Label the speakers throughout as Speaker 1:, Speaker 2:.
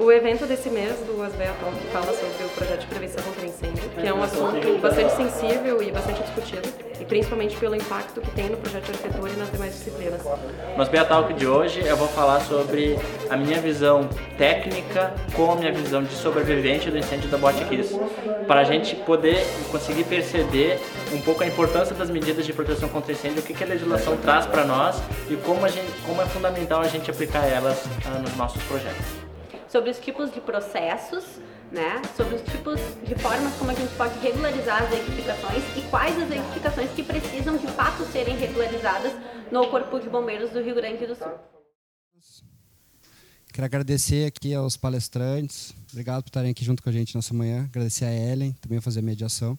Speaker 1: O evento desse mês do Asbeia Talk fala sobre o projeto de prevenção contra incêndio, que é um assunto bastante sensível e bastante discutido, e principalmente pelo impacto que tem no projeto de arquitetura e nas demais disciplinas.
Speaker 2: No Asbeia Talk de hoje eu vou falar sobre a minha visão técnica com a minha visão de sobrevivente do incêndio da Botkiss, para a gente poder conseguir perceber um pouco a importância das medidas de proteção contra incêndio, o que, que a legislação traz para nós e como, gente, como é fundamental a gente aplicar elas ah, nos nossos projetos
Speaker 3: sobre os tipos de processos, né? sobre os tipos de formas como a gente pode regularizar as edificações e quais as edificações que precisam de fato serem regularizadas no Corpo de Bombeiros do Rio Grande do Sul.
Speaker 4: Quero agradecer aqui aos palestrantes, obrigado por estarem aqui junto com a gente nessa manhã, agradecer a Ellen, também fazer a mediação.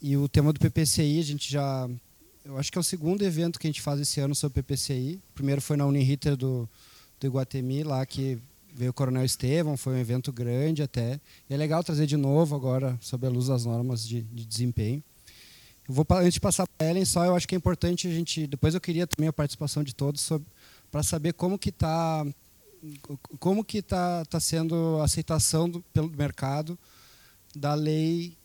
Speaker 4: E o tema do PPCI, a gente já. Eu acho que é o segundo evento que a gente faz esse ano sobre PPCI. O primeiro foi na Uniriter do, do Iguatemi, lá que veio o Coronel Estevão, foi um evento grande até. E é legal trazer de novo agora sobre a luz das normas de, de desempenho. Eu vou antes de passar para a Ellen, só eu acho que é importante a gente. Depois eu queria também a participação de todos para saber como que está como que está tá sendo a aceitação do, pelo mercado da lei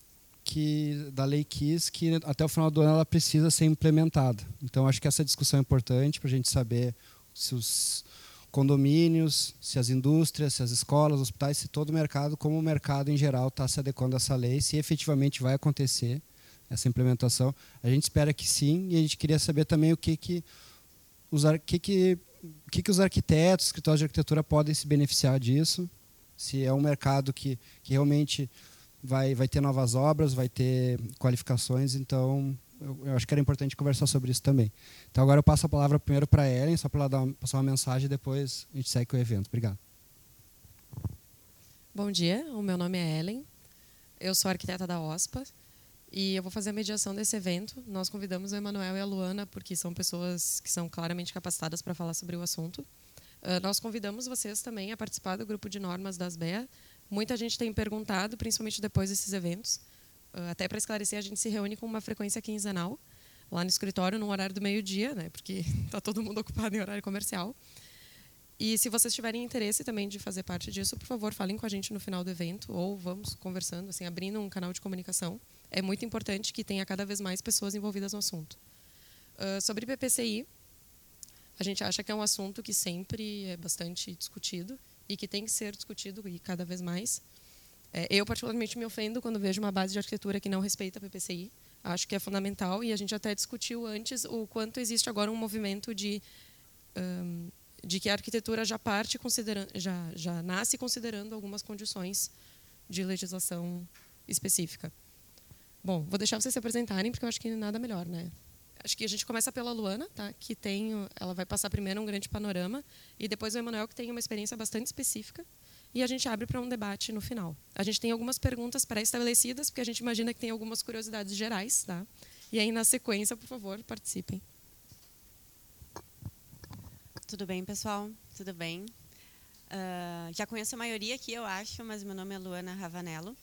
Speaker 4: que da lei KIS que até o final do ano ela precisa ser implementada. Então acho que essa discussão é importante para a gente saber se os condomínios, se as indústrias, se as escolas, hospitais, se todo o mercado, como o mercado em geral está se adequando a essa lei, se efetivamente vai acontecer essa implementação. A gente espera que sim, e a gente queria saber também o que que os, que que, que que os arquitetos, escritórios de arquitetura podem se beneficiar disso, se é um mercado que, que realmente vai, vai ter novas obras, vai ter qualificações, então eu, eu, acho que era importante conversar sobre isso também. Então agora eu passo a palavra primeiro para a Ellen, só para ela dar uma, passar uma mensagem e depois a gente segue o evento. Obrigado.
Speaker 5: Bom dia, o meu nome é Ellen, eu sou arquiteta da OSPA e eu vou fazer a mediação desse evento. Nós convidamos o Emanuel e a Luana porque são pessoas que são claramente capacitadas para falar sobre o assunto. Uh, nós convidamos vocês também a participar do grupo de normas das BEA. Muita gente tem perguntado, principalmente depois desses eventos, ah, até para esclarecer, a gente se reúne com uma frequência quinzenal lá no escritório no horário do meio-dia, né? Porque está todo mundo ocupado em horário comercial. E se vocês tiverem interesse também de fazer parte disso, por favor, falem com a gente no final do evento ou vamos conversando, assim, abrindo um canal de comunicação. É muito importante que tenha cada vez mais pessoas envolvidas no assunto. Uh, sobre PPCI, a gente acha que é um assunto que sempre é bastante discutido e que tem que ser discutido e cada vez mais. É, eu, particularmente, me ofendo quando vejo uma base de arquitetura que não respeita a PPCI. Acho que é fundamental e a gente até discutiu antes o quanto existe agora um movimento de, um, de que a arquitetura já parte já, já nasce considerando algumas condições de legislação específica. Bom, vou deixar vocês se apresentarem porque eu acho que nada melhor, né? Acho que a gente começa pela Luana, tá? Que tem, ela vai passar primeiro um grande panorama e depois o Emanuel que tem uma experiência bastante específica e a gente abre para um debate no final. A gente tem algumas perguntas pré-estabelecidas, porque a gente imagina que tem algumas curiosidades gerais. Tá? E aí, na sequência, por favor, participem.
Speaker 6: Tudo bem, pessoal? Tudo bem? Uh, já conheço a maioria aqui, eu acho, mas meu nome é Luana Ravanello.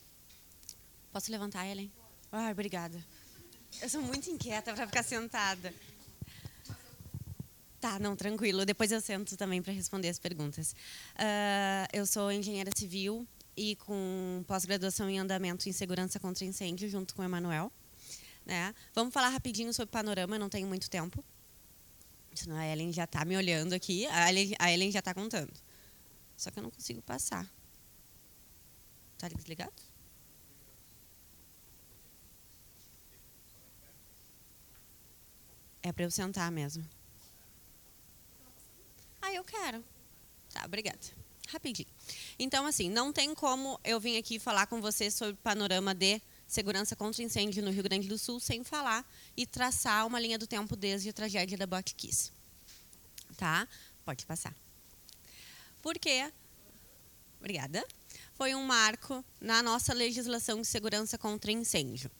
Speaker 6: Posso levantar, Ellen? Ah, obrigada. Eu sou muito inquieta para ficar sentada. Tá, não, tranquilo. Depois eu sento também para responder as perguntas. Uh, eu sou engenheira civil e com pós-graduação em andamento em segurança contra incêndio, junto com o Emanuel. Né? Vamos falar rapidinho sobre panorama, não tenho muito tempo. Senão a Ellen já está me olhando aqui, a Ellen, a Ellen já está contando. Só que eu não consigo passar. Está desligado? É para eu sentar mesmo. Ah, eu quero. Tá, obrigada. Rapidinho. Então, assim, não tem como eu vir aqui falar com você sobre panorama de segurança contra incêndio no Rio Grande do Sul sem falar e traçar uma linha do tempo desde a tragédia da Botkiss. Tá? Pode passar. Por quê? Obrigada. Foi um marco na nossa legislação de segurança contra incêndio.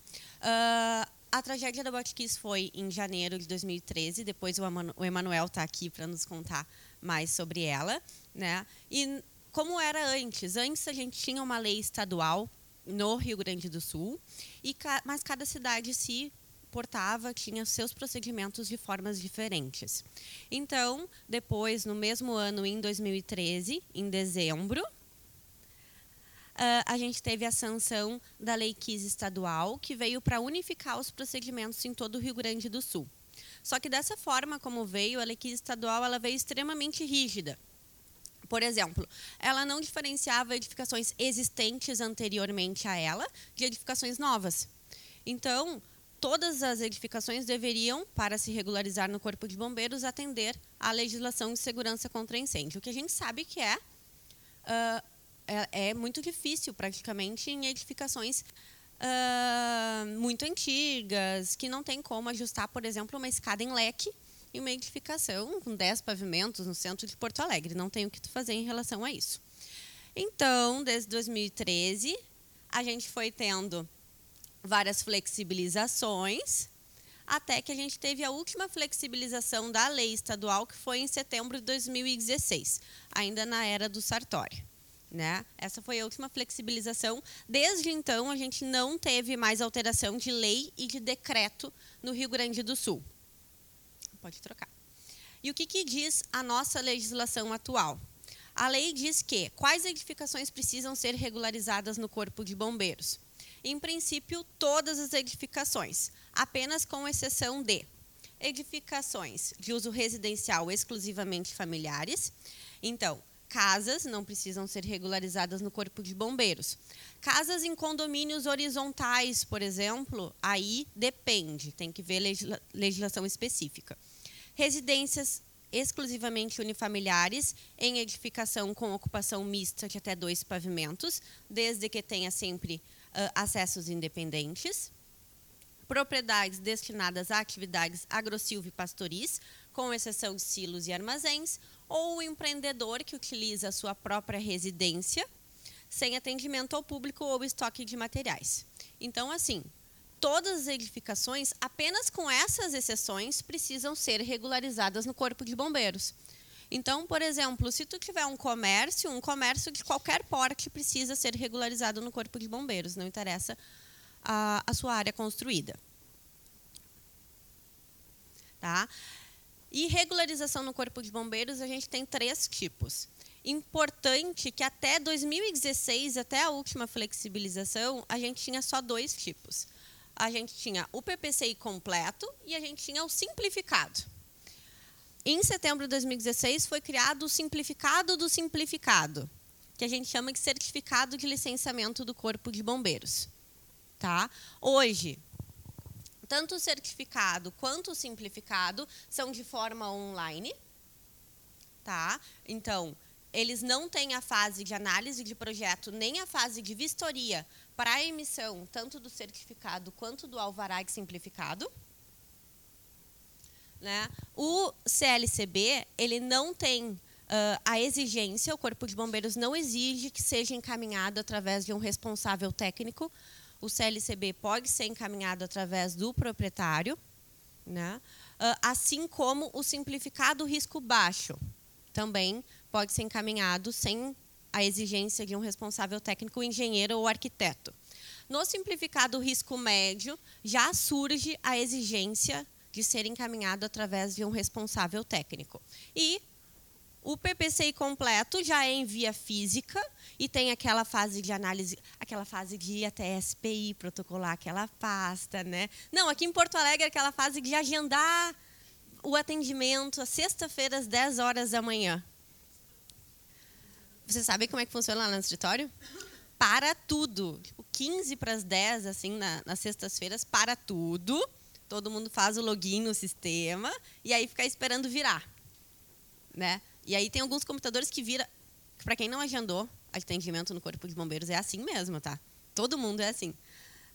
Speaker 6: Uh, a tragédia da Botkiss foi em janeiro de 2013. Depois o Emanuel está aqui para nos contar mais sobre ela, né? E como era antes? Antes a gente tinha uma lei estadual no Rio Grande do Sul, e mas cada cidade se portava, tinha seus procedimentos de formas diferentes. Então, depois, no mesmo ano, em 2013, em dezembro, uh, a gente teve a sanção da Lei 15 estadual, que veio para unificar os procedimentos em todo o Rio Grande do Sul. Só que dessa forma como veio, a Lei 15 estadual ela veio extremamente rígida. Por exemplo, ela não diferenciava edificações existentes anteriormente a ela de edificações novas. Então, todas as edificações deveriam, para se regularizar no Corpo de Bombeiros, atender à legislação de segurança contra incêndio. O que a gente sabe que é, uh, é, é, muito difícil, praticamente, em edificações uh, muito antigas, que não tem como ajustar, por exemplo, uma escada em leque em uma edificação com 10 pavimentos no centro de Porto Alegre. Não tem o que fazer em relação a isso. Então, desde 2013, a gente foi tendo várias flexibilizações, até que a gente teve a última flexibilização da lei estadual, que foi em setembro de 2016, ainda na era do Sartori. Né? Essa foi a última flexibilização. Desde então, a gente não teve mais alteração de lei e de decreto no Rio Grande do Sul. Pode trocar. E o que, que diz a nossa legislação atual? A lei diz que quais edificações precisam ser regularizadas no Corpo de Bombeiros? em princípio, todas as edificações, apenas com exceção de edificações de uso residencial exclusivamente familiares. Então, casas não precisam ser regularizadas no Corpo de Bombeiros. Casas em condomínios horizontais, por exemplo, aí depende, tem que ver legisla legislação específica. Residências exclusivamente unifamiliares em edificação com ocupação mista de até dois pavimentos, desde que tenha sempre uh, acessos independentes, propriedades destinadas a atividades agrosilvipastoris, com exceção de silos e armazéns, ou o empreendedor que utiliza a sua própria residência sem atendimento ao público ou estoque de materiais. Então, assim, todas as edificações, apenas com essas exceções, precisam ser regularizadas no Corpo de Bombeiros. Então, por exemplo, se tu tiver um comércio, um comércio de qualquer porte precisa ser regularizado no Corpo de Bombeiros, não interessa a, a sua área construída. Tá? E regularização no Corpo de Bombeiros, a gente tem três tipos. Importante que até 2016, até a última flexibilização, a gente tinha só dois tipos. A gente tinha o PPCI completo e a gente tinha o simplificado. Em setembro de 2016 foi criado o simplificado do simplificado, que a gente chama de certificado de licenciamento do Corpo de Bombeiros. Tá? Hoje, tanto o certificado quanto o simplificado são de forma online. Tá? Então, eles não têm a fase de análise de projeto nem a fase de vistoria para a emissão tanto do certificado quanto do alvará simplificado. Né? O CLCB ele não tem uh, a exigência, o Corpo de Bombeiros não exige que seja encaminhado através de um responsável técnico. O CLCB pode ser encaminhado através do proprietário, né? Uh, assim como o simplificado risco baixo também pode ser encaminhado sem a exigência de um responsável técnico, engenheiro ou arquiteto. No simplificado risco médio, já surge a exigência de ser encaminhado através de um responsável técnico. E o PPCI completo já é em via física e tem aquela fase de análise, aquela fase de ir até SPI, protocolar aquela pasta, né? Não, aqui em Porto Alegre aquela fase de agendar o atendimento às sexta-feira às 10 horas da manhã. Você sabe como é que funciona lá no escritório? Para tudo. Tipo, 15 para as 10, assim, na, nas sextas-feiras, para tudo todo mundo faz o login no sistema e aí fica esperando virar, né? E aí tem alguns computadores que vira, para quem não agendou atendimento no corpo de bombeiros é assim mesmo, tá? Todo mundo é assim.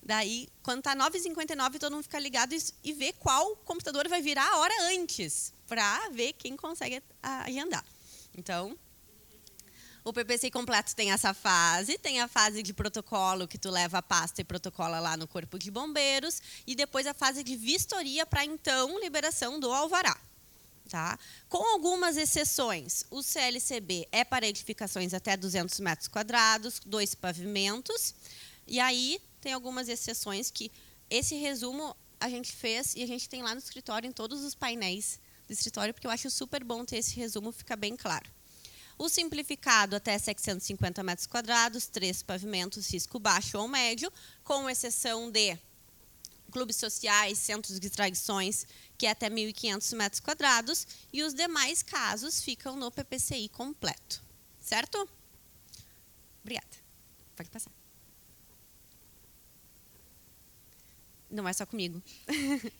Speaker 6: Daí, quando tá 9h59, todo mundo fica ligado e, e vê qual computador vai virar a hora antes, para ver quem consegue agendar. Então, o PPC completo tem essa fase, tem a fase de protocolo que tu leva a pasta e protocola lá no corpo de bombeiros e depois a fase de vistoria para então liberação do alvará. Tá? Com algumas exceções, o CLCB é para edificações até 200 metros quadrados, dois pavimentos, e aí tem algumas exceções que esse resumo a gente fez e a gente tem lá no escritório em todos os painéis do escritório, porque eu acho super bom ter esse resumo, fica bem claro. O simplificado até 750 metros quadrados, três pavimentos, risco baixo ou médio, com exceção de clubes sociais, centros de tradições, que é até 1.500 metros quadrados, e os demais casos ficam no PPCI completo. Certo? Obrigada. Pode passar. Não é só comigo.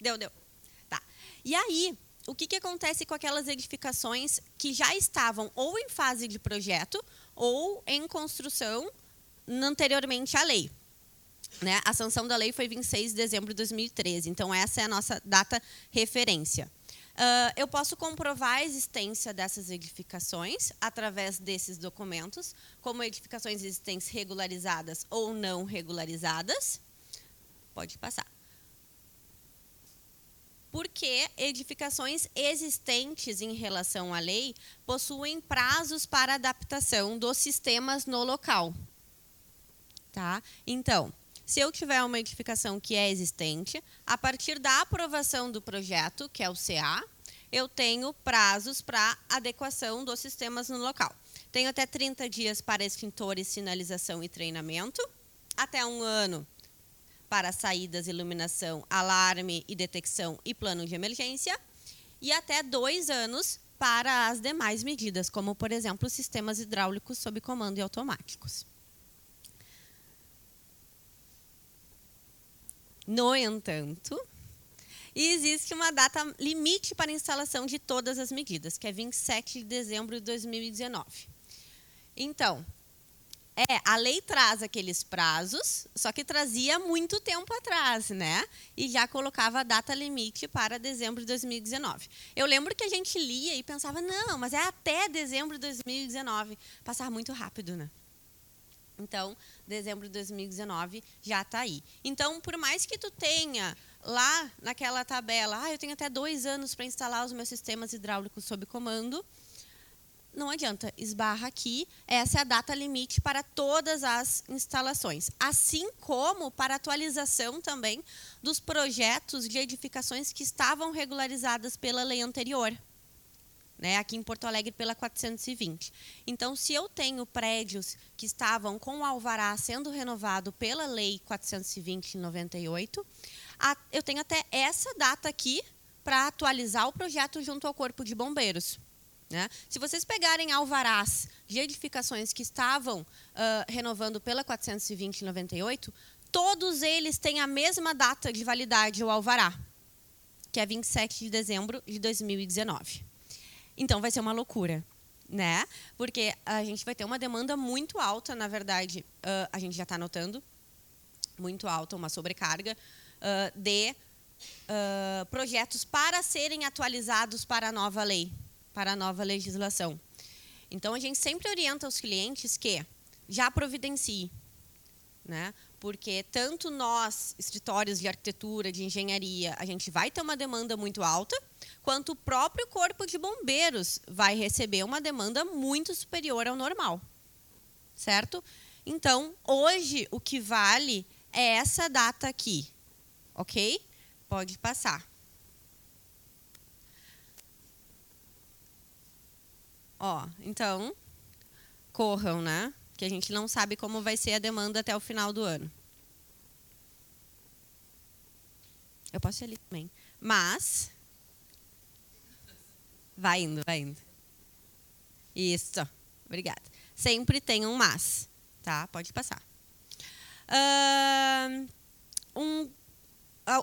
Speaker 6: deu, deu. Tá. E aí, o que, que acontece com aquelas edificações que já estavam ou em fase de projeto ou em construção anteriormente à lei? Né? A sanção da lei foi 26 de dezembro de 2013, então essa é a nossa data referência. Uh, eu posso comprovar a existência dessas edificações através desses documentos, como edificações existentes regularizadas ou não regularizadas. Pode passar. Porque edificações existentes em relação à lei possuem prazos para adaptação dos sistemas no local. Tá? Então, se eu tiver uma edificação que é existente, a partir da aprovação do projeto, que é o CA, eu tenho prazos para adequação dos sistemas no local. Tenho até 30 dias para extintores, sinalização e treinamento, até um ano para saídas, iluminação, alarme e detecção e plano de emergência, e até dois anos para as demais medidas, como, por exemplo, sistemas hidráulicos sob comando e automáticos. No entanto, existe uma data limite para instalação de todas as medidas, que é 27 de dezembro de 2019. Então, é, a lei traz aqueles prazos, só que trazia muito tempo atrás, né? E já colocava a data limite para dezembro de 2019. Eu lembro que a gente lia e pensava, não, mas é até dezembro de 2019. Passava muito rápido, né? Então, dezembro de 2019 já está aí. Então, por mais que tu tenha lá naquela tabela, ah, eu tenho até dois anos para instalar os meus sistemas hidráulicos sob comando, não adianta, esbarra aqui, essa é a data limite para todas as instalações, assim como para atualização também dos projetos de edificações que estavam regularizadas pela lei anterior né, aqui em Porto Alegre pela 420. Então, se eu tenho prédios que estavam com o alvará sendo renovado pela lei 420 98, a, eu tenho até essa data aqui para atualizar o projeto junto ao Corpo de Bombeiros. Né? Se vocês pegarem alvarás de edificações que estavam uh, renovando pela 420 98, todos eles têm a mesma data de validade, o alvará, que é 27 de dezembro de 2019. Então vai ser uma loucura, né? Porque a gente vai ter uma demanda muito alta, na verdade, uh, a gente já está notando, muito alta, uma sobrecarga uh, de uh, projetos para serem atualizados para a nova lei, para a nova legislação. Então a gente sempre orienta os clientes que já providencie, né? Porque tanto nós, escritórios de arquitetura, de engenharia, a gente vai ter uma demanda muito alta, quanto o próprio corpo de bombeiros vai receber uma demanda muito superior ao normal. Certo? Então, hoje o que vale é essa data aqui. OK? Pode passar. Ó, então, corram, né? Que a gente não sabe como vai ser a demanda até o final do ano. Eu posso ir ali também. Mas Vai indo, vai indo. Isso. Obrigada. Sempre tem um mas, tá? Pode passar. Um,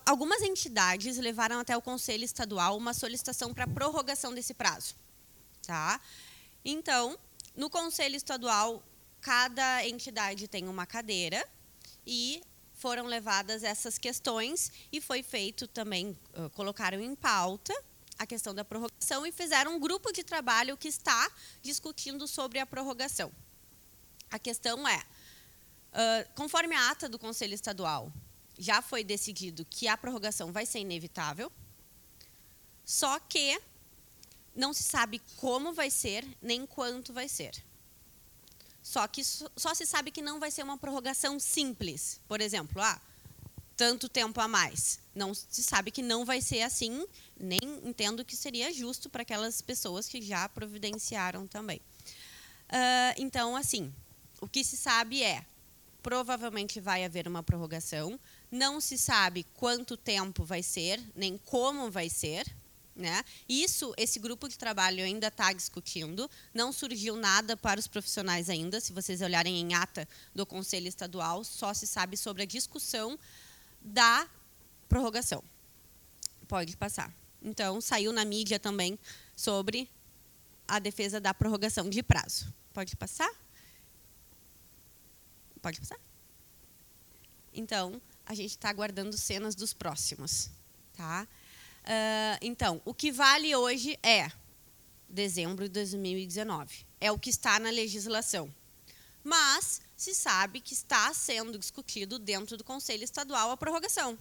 Speaker 6: algumas entidades levaram até o Conselho Estadual uma solicitação para prorrogação desse prazo, tá? Então, no Conselho Estadual, cada entidade tem uma cadeira e foram levadas essas questões e foi feito também, colocaram em pauta a questão da prorrogação e fizeram um grupo de trabalho que está discutindo sobre a prorrogação. A questão é, conforme a ata do Conselho Estadual, já foi decidido que a prorrogação vai ser inevitável, só que não se sabe como vai ser, nem quanto vai ser. Só que só se sabe que não vai ser uma prorrogação simples. Por exemplo, ah, tanto tempo a mais. Não se sabe que não vai ser assim, nem entendo que seria justo para aquelas pessoas que já providenciaram também. Uh, então, assim, o que se sabe é, provavelmente vai haver uma prorrogação, não se sabe quanto tempo vai ser, nem como vai ser, né? Isso, esse grupo de trabalho ainda está discutindo, não surgiu nada para os profissionais ainda. Se vocês olharem em ata do Conselho Estadual, só se sabe sobre a discussão da prorrogação. Pode passar. Então, saiu na mídia também sobre a defesa da prorrogação de prazo. Pode passar? Pode passar? Então, a gente está aguardando cenas dos próximos. Tá? Uh, então, o que vale hoje é dezembro de 2019. É o que está na legislação. Mas se sabe que está sendo discutido dentro do Conselho Estadual a prorrogação.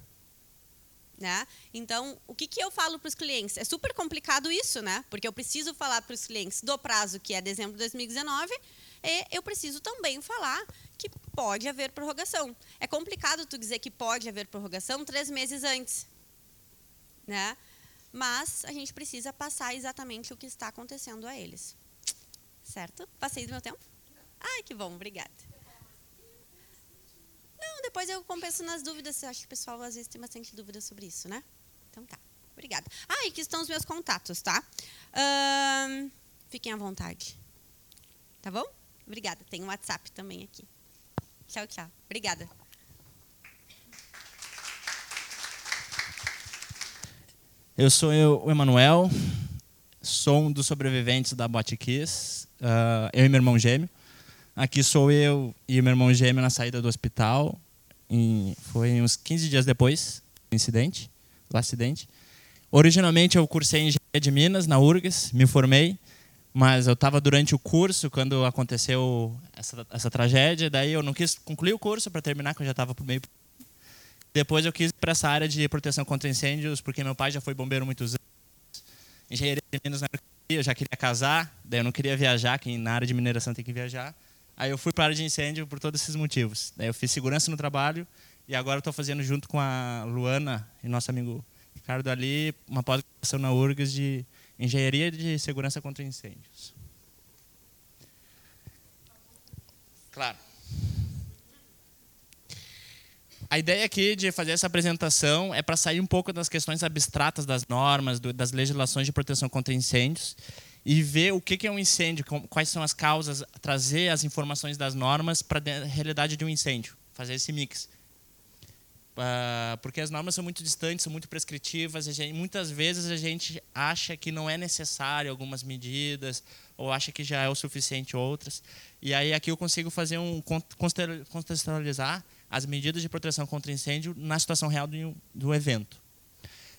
Speaker 6: Né? Então, o que, que eu falo para os clientes? É super complicado isso, né? Porque eu preciso falar para os clientes do prazo que é dezembro de 2019 e eu preciso também falar que pode haver prorrogação. É complicado tu dizer que pode haver prorrogação três meses antes, né? Mas a gente precisa passar exatamente o que está acontecendo a eles, certo? Passei do meu tempo? Ai, que bom, obrigada. Não, depois eu compenso nas dúvidas. Acho que o pessoal às vezes tem bastante dúvida sobre isso, né? Então tá. Obrigada. Ah, e aqui estão os meus contatos, tá? Um, fiquem à vontade. Tá bom? Obrigada. Tem um WhatsApp também aqui. Tchau, tchau. Obrigada.
Speaker 7: Eu sou eu, o Emanuel, sou um dos sobreviventes da Botiquis, uh, eu e meu irmão gêmeo. Aqui sou eu e meu irmão gêmeo na saída do hospital. E foi uns 15 dias depois do incidente, do acidente. Originalmente eu cursei engenharia de Minas na URGS, me formei, mas eu estava durante o curso quando aconteceu essa, essa tragédia, daí eu não quis concluir o curso para terminar, porque eu já estava meio. Depois eu quis para essa área de proteção contra incêndios, porque meu pai já foi bombeiro muitos anos. Engenharia de Minas eu já queria casar, daí eu não queria viajar, que na área de mineração tem que viajar. Aí eu fui para a área de incêndio por todos esses motivos. Daí eu fiz segurança no trabalho e agora estou fazendo junto com a Luana e nosso amigo Ricardo ali uma pós-graduação na URGS de Engenharia de Segurança contra Incêndios. Claro. A ideia aqui de fazer essa apresentação é para sair um pouco das questões abstratas das normas, das legislações de proteção contra incêndios e ver o que é um incêndio, quais são as causas, trazer as informações das normas para a realidade de um incêndio, fazer esse mix. Uh, porque as normas são muito distantes, são muito prescritivas, e muitas vezes a gente acha que não é necessário algumas medidas, ou acha que já é o suficiente outras. E aí aqui eu consigo fazer um contextualizar as medidas de proteção contra incêndio na situação real do, do evento.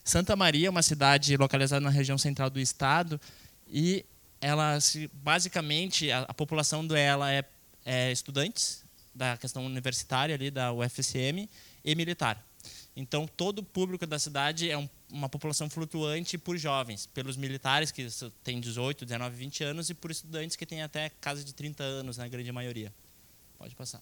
Speaker 7: Santa Maria é uma cidade localizada na região central do estado, e ela se, basicamente a, a população dela é, é estudantes da questão universitária ali da UFSM e militar. Então todo o público da cidade é um, uma população flutuante por jovens, pelos militares que têm 18, 19, 20 anos e por estudantes que têm até casa de 30 anos na grande maioria. Pode passar.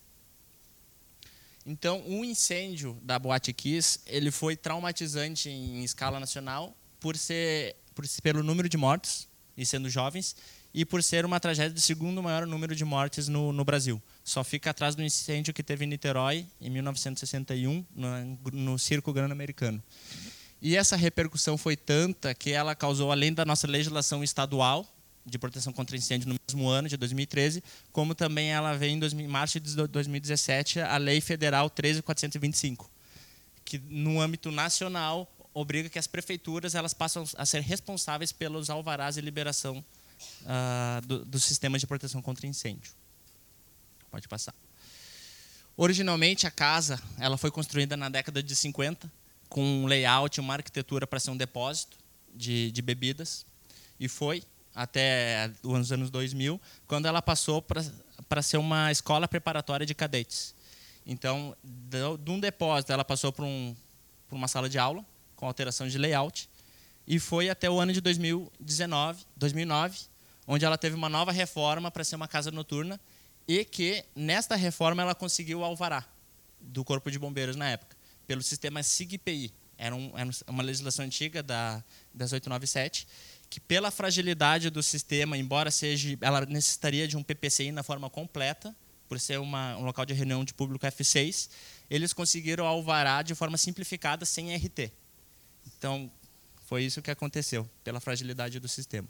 Speaker 7: Então, o incêndio da Boate Kiss, ele foi traumatizante em escala nacional por ser por, pelo número de mortos, e sendo jovens, e por ser uma tragédia de segundo maior número de mortes no, no Brasil. Só fica atrás do incêndio que teve em Niterói, em 1961, no, no Circo Grano-Americano. E essa repercussão foi tanta que ela causou, além da nossa legislação estadual de proteção contra incêndio no mesmo ano, de 2013, como também ela veio em, em março de 2017 a Lei Federal 13425, que no âmbito nacional obriga que as prefeituras elas passam a ser responsáveis pelos alvarás de liberação uh, do, do sistema de proteção contra incêndio. Pode passar. Originalmente a casa ela foi construída na década de 50 com um layout, uma arquitetura para ser um depósito de, de bebidas e foi até os anos 2000 quando ela passou para ser uma escola preparatória de cadetes. Então, de um depósito ela passou para um, uma sala de aula com alteração de layout. E foi até o ano de 2019, 2009, onde ela teve uma nova reforma para ser uma casa noturna e que nesta reforma ela conseguiu o alvará do Corpo de Bombeiros na época. pelo sistema SIGPI. Era, um, era uma legislação antiga da, das 897, que pela fragilidade do sistema, embora seja, ela necessitaria de um PPCI na forma completa, por ser uma, um local de reunião de público F6, eles conseguiram alvará de forma simplificada, sem RT. Então, foi isso que aconteceu, pela fragilidade do sistema.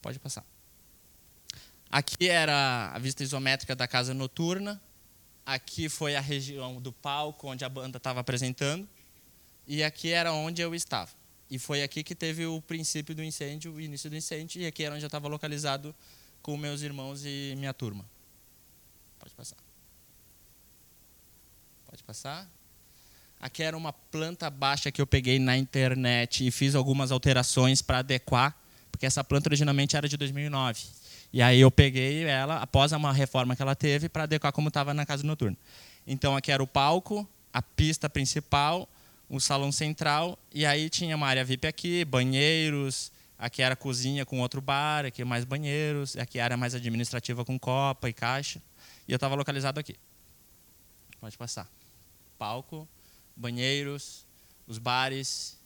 Speaker 7: Pode passar. Aqui era a vista isométrica da casa noturna. Aqui foi a região do palco onde a banda estava apresentando. E aqui era onde eu estava. E foi aqui que teve o princípio do incêndio, o início do incêndio. E aqui era onde eu estava localizado com meus irmãos e minha turma. Pode passar. Pode passar. Aqui era uma planta baixa que eu peguei na internet e fiz algumas alterações para adequar, porque essa planta originalmente era de 2009. E aí eu peguei ela, após uma reforma que ela teve, para adequar como estava na casa noturna. Então aqui era o palco, a pista principal, o salão central, e aí tinha uma área VIP aqui, banheiros, aqui era cozinha com outro bar, aqui mais banheiros, aqui a área mais administrativa com copa e caixa. E eu estava localizado aqui. Pode passar. Palco, banheiros, os bares,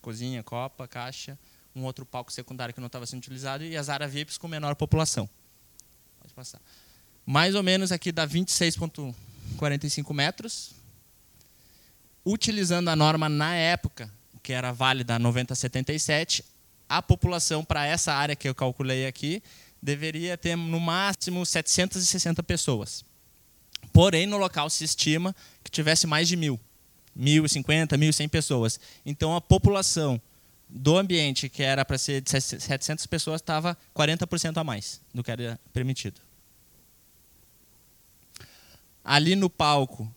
Speaker 7: cozinha, copa, caixa um outro palco secundário que não estava sendo utilizado e as áreas VIPs com menor população. Pode passar. Mais ou menos aqui dá 26,45 metros. Utilizando a norma na época, que era válida 9077, a população para essa área que eu calculei aqui deveria ter no máximo 760 pessoas. Porém, no local se estima que tivesse mais de mil, 1.050, 1.100 pessoas. Então, a população do ambiente, que era para ser de 700 pessoas, estava 40% a mais do que era permitido. Ali no palco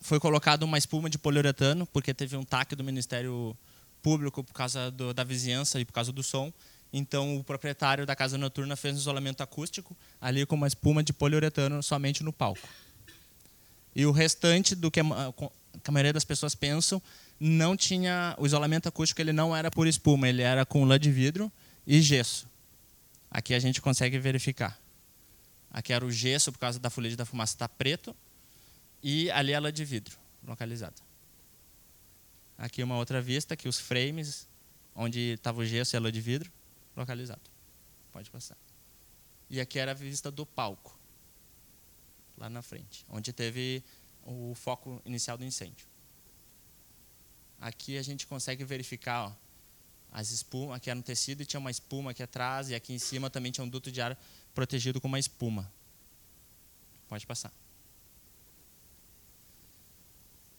Speaker 7: foi colocada uma espuma de poliuretano, porque teve um taque do Ministério Público por causa do, da vizinhança e por causa do som. Então o proprietário da casa noturna fez um isolamento acústico ali com uma espuma de poliuretano somente no palco. E o restante do que a, que a maioria das pessoas pensam não tinha o isolamento acústico ele não era por espuma ele era com lã de vidro e gesso aqui a gente consegue verificar aqui era o gesso por causa da fuligem da fumaça está preto e ali a lã de vidro localizada aqui uma outra vista que os frames onde estava o gesso e a lã de vidro localizado pode passar e aqui era a vista do palco lá na frente onde teve o foco inicial do incêndio Aqui a gente consegue verificar ó, as espumas, aqui era um tecido e tinha uma espuma aqui atrás, e aqui em cima também tinha um duto de ar protegido com uma espuma. Pode passar.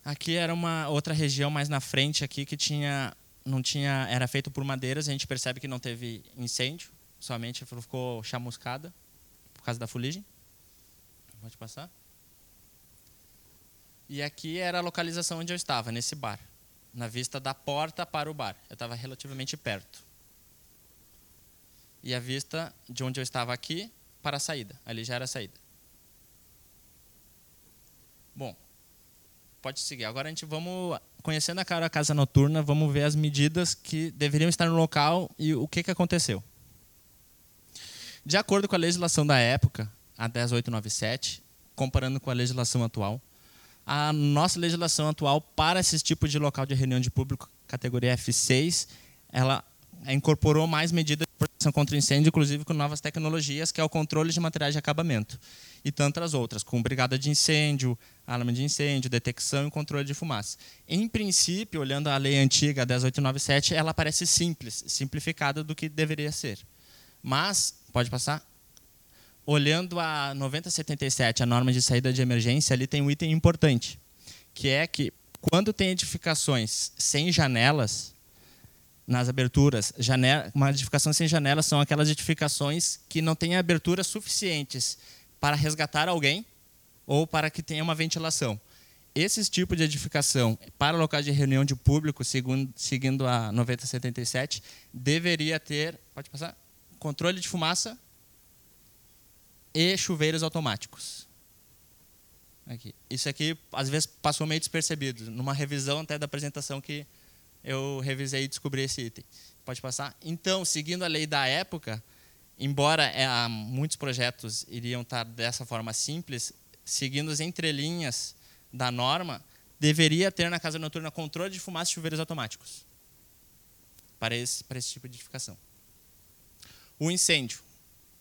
Speaker 7: Aqui era uma outra região mais na frente aqui que tinha não tinha era feito por madeiras, a gente percebe que não teve incêndio, somente ficou chamuscada por causa da fuligem. Pode passar. E aqui era a localização onde eu estava, nesse bar na vista da porta para o bar. Eu estava relativamente perto. E a vista de onde eu estava aqui para a saída. Ali já era a saída. Bom, pode seguir. Agora a gente vamos conhecendo a cara a casa noturna, vamos ver as medidas que deveriam estar no local e o que, que aconteceu. De acordo com a legislação da época, a 10897, comparando com a legislação atual, a nossa legislação atual para esse tipo de local de reunião de público, categoria F6, ela incorporou mais medidas proteção contra incêndio, inclusive com novas tecnologias, que é o controle de materiais de acabamento. E tantas outras, com brigada de incêndio, alarme de incêndio, detecção e controle de fumaça. Em princípio, olhando a lei antiga, 10897, ela parece simples, simplificada do que deveria ser. Mas, pode passar? olhando a 9077, a norma de saída de emergência, ali tem um item importante, que é que quando tem edificações sem janelas nas aberturas, janela, edificação sem janelas são aquelas edificações que não têm aberturas suficientes para resgatar alguém ou para que tenha uma ventilação. Esses tipos de edificação para locais de reunião de público, segundo, seguindo a 9077, deveria ter, pode passar, controle de fumaça e chuveiros automáticos. Aqui. Isso aqui, às vezes, passou meio despercebido. Numa revisão até da apresentação que eu revisei e descobri esse item. Pode passar? Então, seguindo a lei da época, embora é, muitos projetos iriam estar dessa forma simples, seguindo as entrelinhas da norma, deveria ter na casa noturna controle de fumaça e chuveiros automáticos para esse, para esse tipo de edificação. O incêndio,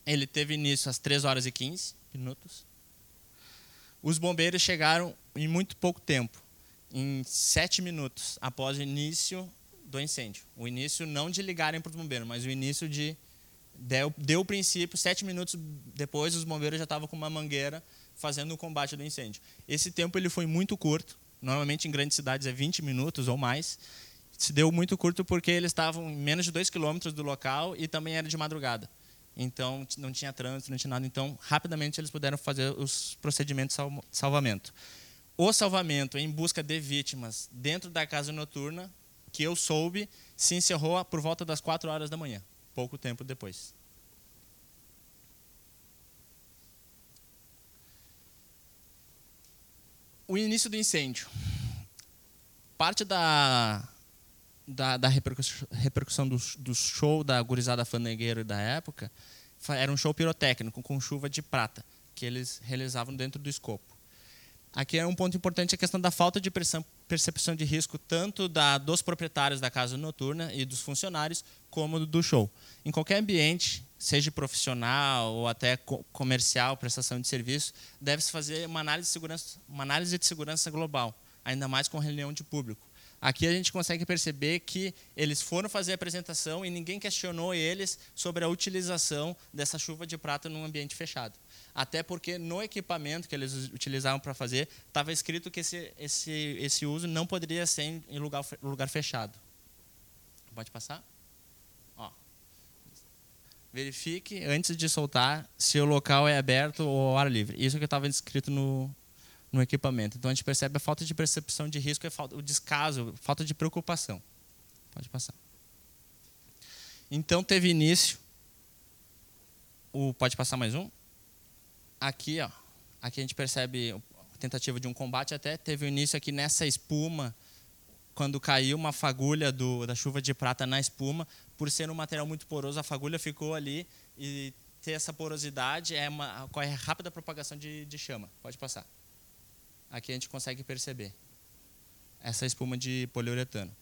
Speaker 7: ele teve início às 3 horas e 15 minutos. Os bombeiros chegaram em muito pouco tempo, em 7 minutos após o início do incêndio. O início não de ligarem para os bombeiros, mas o início de deu, deu o princípio, sete minutos depois os bombeiros já estavam com uma mangueira fazendo o combate do incêndio. Esse tempo ele foi muito curto, normalmente em grandes cidades é 20 minutos ou mais. Se deu muito curto porque eles estavam em menos de 2 quilômetros do local e também era de madrugada. Então não tinha trânsito, não tinha nada. Então rapidamente eles puderam fazer os procedimentos de salvamento. O salvamento em busca de vítimas dentro da casa noturna, que eu soube, se encerrou por volta das 4 horas da manhã, pouco tempo depois. o início do incêndio. Parte da, da, da repercussão, do, do, show da gurizada fanegueira da época era um show pirotécnico com chuva de prata, que eles realizavam dentro do escopo. Aqui é um ponto importante a questão da falta de percepção de risco tanto da, dos proprietários da casa noturna e dos funcionários, como do show. Em qualquer ambiente, seja profissional ou até comercial, prestação de serviço, deve-se fazer uma análise de segurança, uma análise de segurança global, ainda mais com reunião de público. Aqui a gente consegue perceber que eles foram fazer a apresentação e ninguém questionou eles sobre a utilização dessa chuva de prata num ambiente fechado. Até porque no equipamento que eles utilizavam para fazer, estava escrito que esse, esse, esse uso não poderia ser em lugar, lugar fechado. Pode passar? verifique antes de soltar se o local é aberto ou ao ar livre. Isso que estava escrito no, no equipamento. Então a gente percebe a falta de percepção de risco, o descaso, falta de preocupação. Pode passar. Então teve início. O, pode passar mais um? Aqui, ó, aqui a gente percebe a tentativa de um combate até teve início aqui nessa espuma quando caiu uma fagulha do, da chuva de prata na espuma, por ser um material muito poroso, a fagulha ficou ali e ter essa porosidade é uma ocorre rápida propagação de, de chama. Pode passar. Aqui a gente consegue perceber essa espuma de poliuretano.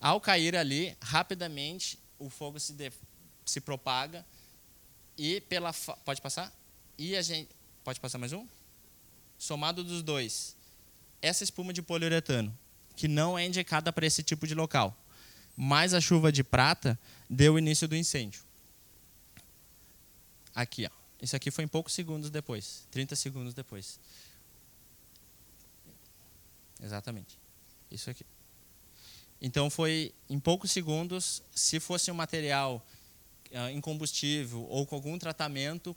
Speaker 7: Ao cair ali, rapidamente o fogo se, de, se propaga e pela pode passar e a gente pode passar mais um somado dos dois essa espuma de poliuretano que não é indicada para esse tipo de local mais a chuva de prata deu início do incêndio. Aqui, ó. Isso aqui foi em poucos segundos depois, 30 segundos depois. Exatamente. Isso aqui. Então foi em poucos segundos, se fosse um material uh, incombustível ou com algum tratamento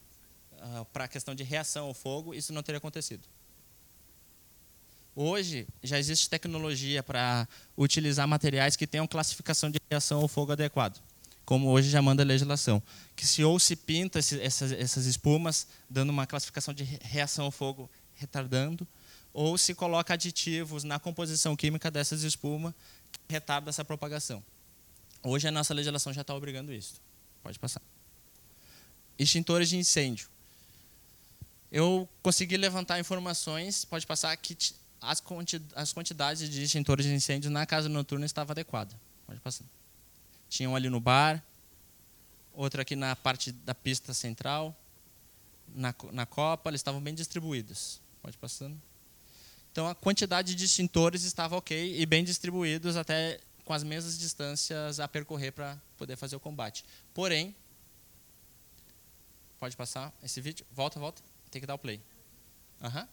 Speaker 7: uh, para a questão de reação ao fogo, isso não teria acontecido. Hoje já existe tecnologia para utilizar materiais que tenham classificação de reação ao fogo adequado, como hoje já manda a legislação, que se ou se pinta essas, essas espumas dando uma classificação de reação ao fogo retardando, ou se coloca aditivos na composição química dessas espumas que retardam essa propagação. Hoje a nossa legislação já está obrigando isso. Pode passar. Extintores de incêndio. Eu consegui levantar informações, pode passar, que as, quanti as quantidades de extintores de incêndio na casa noturna estavam adequadas. Pode passar. Tinha um ali no bar, outro aqui na parte da pista central, na, na copa, eles estavam bem distribuídos. Pode passando. Então a quantidade de extintores estava ok e bem distribuídos até com as mesmas distâncias a percorrer para poder fazer o combate. Porém, pode passar esse vídeo? Volta, volta. Tem que dar o play. Uhum.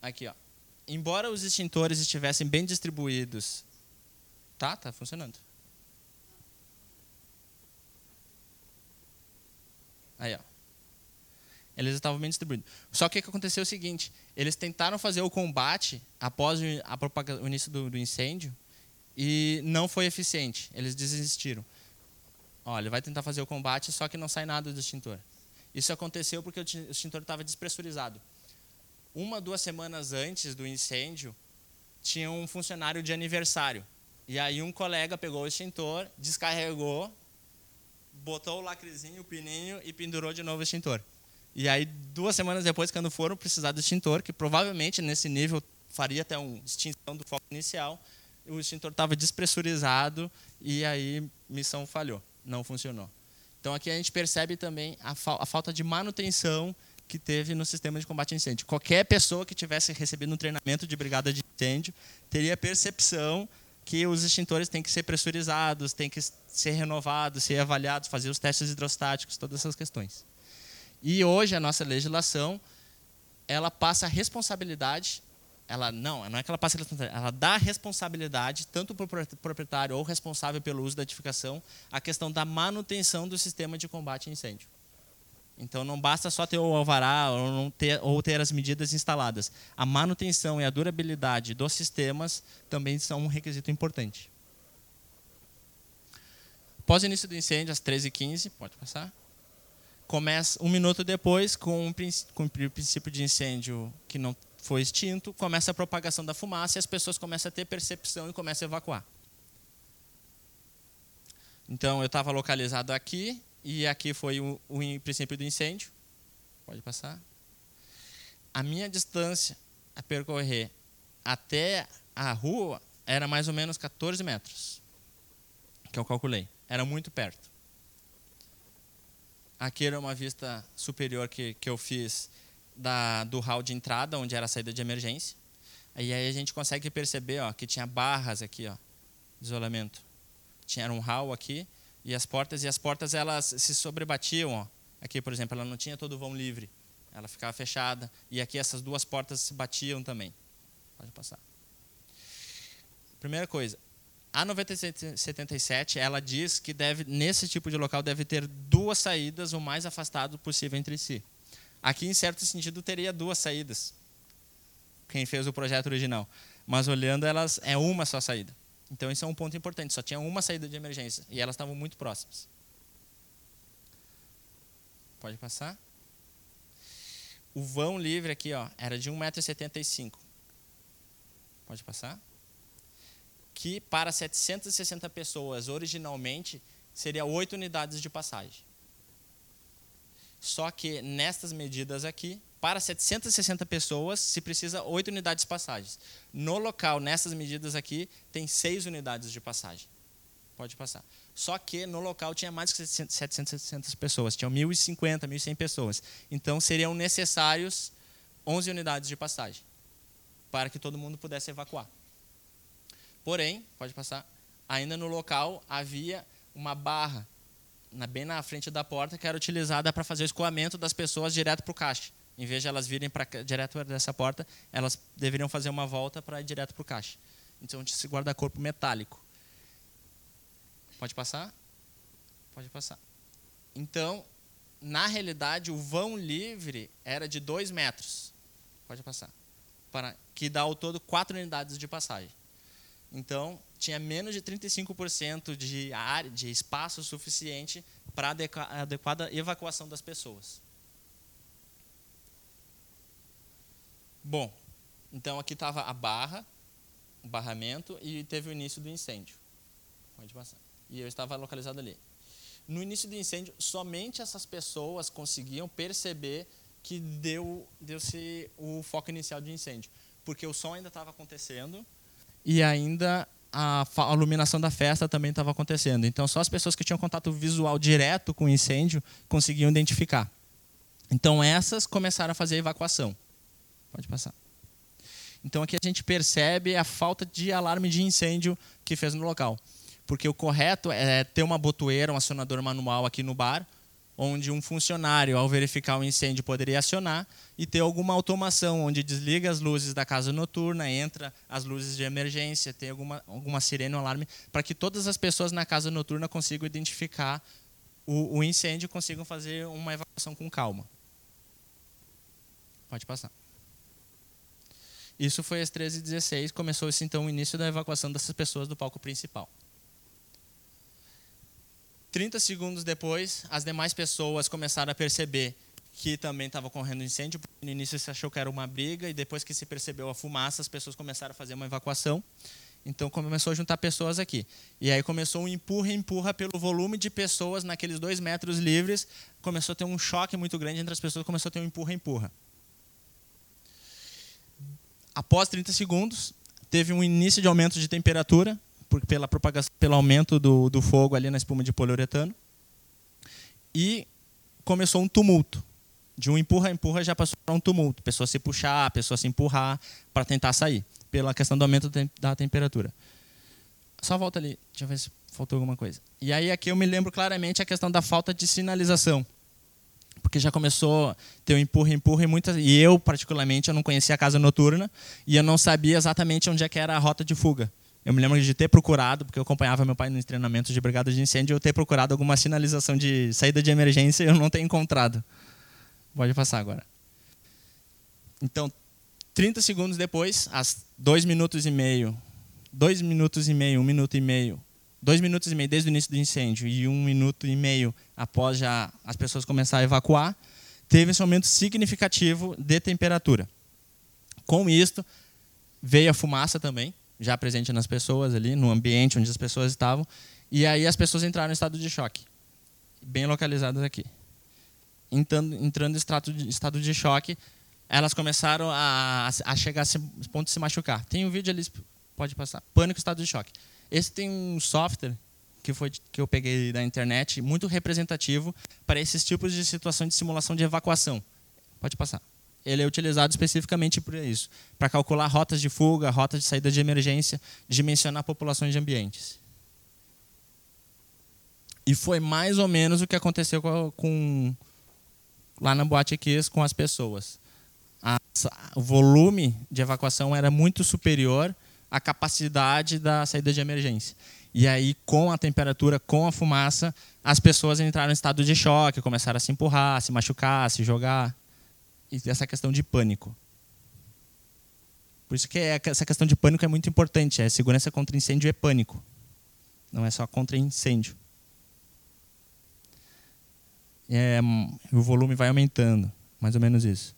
Speaker 7: Aqui, ó. Embora os extintores estivessem bem distribuídos, tá, tá funcionando. Aí, ó. Eles estavam bem distribuídos. Só que o que aconteceu é o seguinte: eles tentaram fazer o combate após o, início do, do, incêndio e não foi eficiente. Eles desistiram. Olha, vai tentar fazer o combate, só que não sai nada do extintor. Isso aconteceu porque o extintor estava despressurizado uma, duas semanas antes do incêndio, tinha um funcionário de aniversário. E aí um colega pegou o extintor, descarregou, botou o lacrezinho, o pininho e pendurou de novo o extintor. E aí, duas semanas depois, quando foram precisar do extintor, que provavelmente nesse nível faria até uma extinção do foco inicial, o extintor estava despressurizado e aí missão falhou, não funcionou. Então aqui a gente percebe também a, fa a falta de manutenção que teve no sistema de combate a incêndio. Qualquer pessoa que tivesse recebido um treinamento de brigada de incêndio teria percepção que os extintores têm que ser pressurizados, têm que ser renovados, ser avaliados, fazer os testes hidrostáticos, todas essas questões. E hoje a nossa legislação ela passa a responsabilidade ela não, não é que ela passa ela dá responsabilidade tanto para o proprietário ou responsável pelo uso da edificação a questão da manutenção do sistema de combate a incêndio. Então não basta só ter o alvará ou, não ter, ou ter as medidas instaladas. A manutenção e a durabilidade dos sistemas também são um requisito importante. Após o início do incêndio, às 13h15, pode passar. Começa um minuto depois, com o princípio de incêndio que não foi extinto, começa a propagação da fumaça e as pessoas começam a ter percepção e começam a evacuar. Então eu estava localizado aqui e aqui foi o, o princípio do incêndio. Pode passar. A minha distância a percorrer até a rua era mais ou menos 14 metros, que eu calculei. Era muito perto. Aqui era uma vista superior que, que eu fiz da, do hall de entrada, onde era a saída de emergência. E aí a gente consegue perceber ó, que tinha barras aqui, ó, de isolamento. Tinha um hall aqui e as portas e as portas elas se sobrebatiam, ó. Aqui, por exemplo, ela não tinha todo o vão livre. Ela ficava fechada e aqui essas duas portas se batiam também. Pode passar. Primeira coisa, a 9077 ela diz que deve nesse tipo de local deve ter duas saídas o mais afastado possível entre si. Aqui, em certo sentido, teria duas saídas. Quem fez o projeto original. Mas olhando, elas é uma só saída. Então, isso é um ponto importante. Só tinha uma saída de emergência. E elas estavam muito próximas. Pode passar? O vão livre aqui ó, era de 1,75m. Pode passar? Que para 760 pessoas, originalmente, seria 8 unidades de passagem. Só que nestas medidas aqui, para 760 pessoas, se precisa 8 unidades de passagens. No local, nessas medidas aqui, tem 6 unidades de passagem. Pode passar. Só que no local tinha mais que 760 pessoas, tinham 1.050, 1.100 pessoas. Então seriam necessários 11 unidades de passagem para que todo mundo pudesse evacuar. Porém, pode passar, ainda no local havia uma barra na, bem na frente da porta, que era utilizada para fazer o escoamento das pessoas direto para o caixa. Em vez de elas virem pra, direto dessa porta, elas deveriam fazer uma volta para ir direto para o caixa. Então, tinha esse guarda-corpo metálico. Pode passar? Pode passar. Então, na realidade, o vão livre era de 2 metros. Pode passar. Para, que dá ao todo 4 unidades de passagem. Então, tinha menos de 35% de área, de espaço suficiente para a adequada evacuação das pessoas. Bom, então aqui estava a barra, o barramento e teve o início do incêndio. Pode passar. E eu estava localizado ali. No início do incêndio, somente essas pessoas conseguiam perceber que deu deu-se o foco inicial de incêndio, porque o som ainda estava acontecendo e ainda a, iluminação da festa também estava acontecendo. Então, só as pessoas que tinham contato visual direto com o incêndio conseguiam identificar. Então, essas começaram a fazer a evacuação. Pode passar. Então, aqui a gente percebe a falta de alarme de incêndio que fez no local. Porque o correto é ter uma botoeira, um acionador manual aqui no bar, onde um funcionário, ao verificar o incêndio, poderia acionar e ter alguma automação, onde desliga as luzes da casa noturna, entra as luzes de emergência, tem alguma, alguma sirene ou alarme, para que todas as pessoas na casa noturna consigam identificar o, o incêndio e consigam fazer uma evacuação com calma. Pode passar. Isso foi às 13h16, começou-se então o início da evacuação dessas pessoas do palco principal. 30 segundos depois, as demais pessoas começaram a perceber que também estava correndo incêndio. No início se achou que era uma briga e depois que se percebeu a fumaça, as pessoas começaram a fazer uma evacuação. Então começou a juntar pessoas aqui. E aí começou um empurra, empurra pelo volume de pessoas naqueles dois metros livres. Começou a ter um choque muito grande entre as pessoas, começou a ter um empurra, empurra. Após 30 segundos, teve um início de aumento de temperatura, pela propagação, pelo aumento do, do fogo ali na espuma de poliuretano. E começou um tumulto. De um empurra, empurra já passou para um tumulto. Pessoa se puxar, pessoa se empurrar para tentar sair pela questão do aumento da temperatura. Só volta ali, deixa eu ver se faltou alguma coisa. E aí aqui eu me lembro claramente a questão da falta de sinalização. Porque já começou a ter um empurra, empurra e muitas e eu particularmente eu não conhecia a casa noturna e eu não sabia exatamente onde é que era a rota de fuga. Eu me lembro de ter procurado, porque eu acompanhava meu pai nos treinamentos de brigada de incêndio, eu ter procurado alguma sinalização de saída de emergência e eu não ter encontrado. Pode passar agora. Então, 30 segundos depois, às 2 minutos e meio, 2 minutos e meio, 1 um minuto e meio, 2 minutos e meio desde o início do incêndio e 1 um minuto e meio após já as pessoas começarem a evacuar, teve esse aumento significativo de temperatura. Com isto, veio a fumaça também, já presente nas pessoas ali, no ambiente onde as pessoas estavam, e aí as pessoas entraram em estado de choque, bem localizadas aqui. Entrando, entrando em estado de, estado de choque, elas começaram a, a chegar a ponto de se machucar. Tem um vídeo ali, pode passar, pânico, estado de choque. Esse tem um software que foi que eu peguei da internet, muito representativo para esses tipos de situação de simulação de evacuação. Pode passar. Ele é utilizado especificamente para isso, para calcular rotas de fuga, rotas de saída de emergência, dimensionar populações de ambientes. E foi mais ou menos o que aconteceu com, com lá na Boate Kiss com as pessoas a, o volume de evacuação era muito superior à capacidade da saída de emergência. E aí, com a temperatura, com a fumaça, as pessoas entraram em estado de choque, começaram a se empurrar, a se machucar, a se jogar. E essa questão de pânico. Por isso que é, essa questão de pânico é muito importante. É segurança contra incêndio é pânico. Não é só contra incêndio. É, o volume vai aumentando, mais ou menos isso.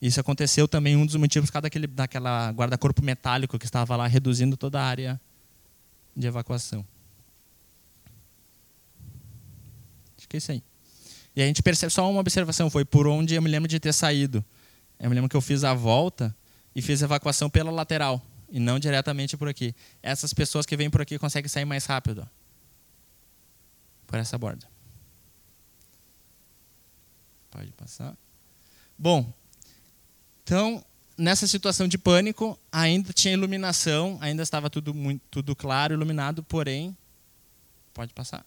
Speaker 7: Isso aconteceu também, um dos motivos, causa daquele, daquela guarda-corpo metálico que estava lá reduzindo toda a área de evacuação. Acho que é isso aí. E a gente percebe, só uma observação, foi por onde eu me lembro de ter saído. Eu me lembro que eu fiz a volta e fiz a evacuação pela lateral, e não diretamente por aqui. Essas pessoas que vêm por aqui conseguem sair mais rápido. Por essa borda. Pode passar. Bom, então, nessa situação de pânico, ainda tinha iluminação, ainda estava tudo muito tudo claro, iluminado, porém, pode passar.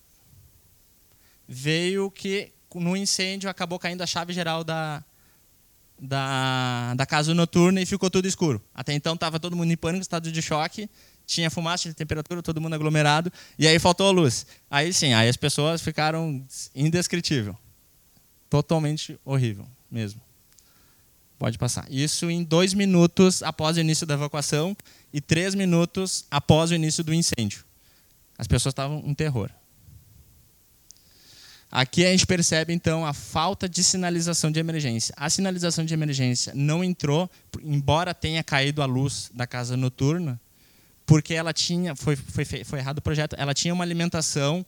Speaker 7: Veio que no incêndio acabou caindo a chave geral da, da, da casa noturna e ficou tudo escuro. Até então estava todo mundo em pânico, estado de choque, tinha fumaça, tinha temperatura, todo mundo aglomerado, e aí faltou a luz. Aí sim, aí as pessoas ficaram indescritível. Totalmente horrível mesmo. Pode passar. Isso em dois minutos após o início da evacuação e três minutos após o início do incêndio. As pessoas estavam um terror. Aqui a gente percebe então a falta de sinalização de emergência. A sinalização de emergência não entrou, embora tenha caído a luz da casa noturna, porque ela tinha, foi, foi, foi errado o projeto, ela tinha uma alimentação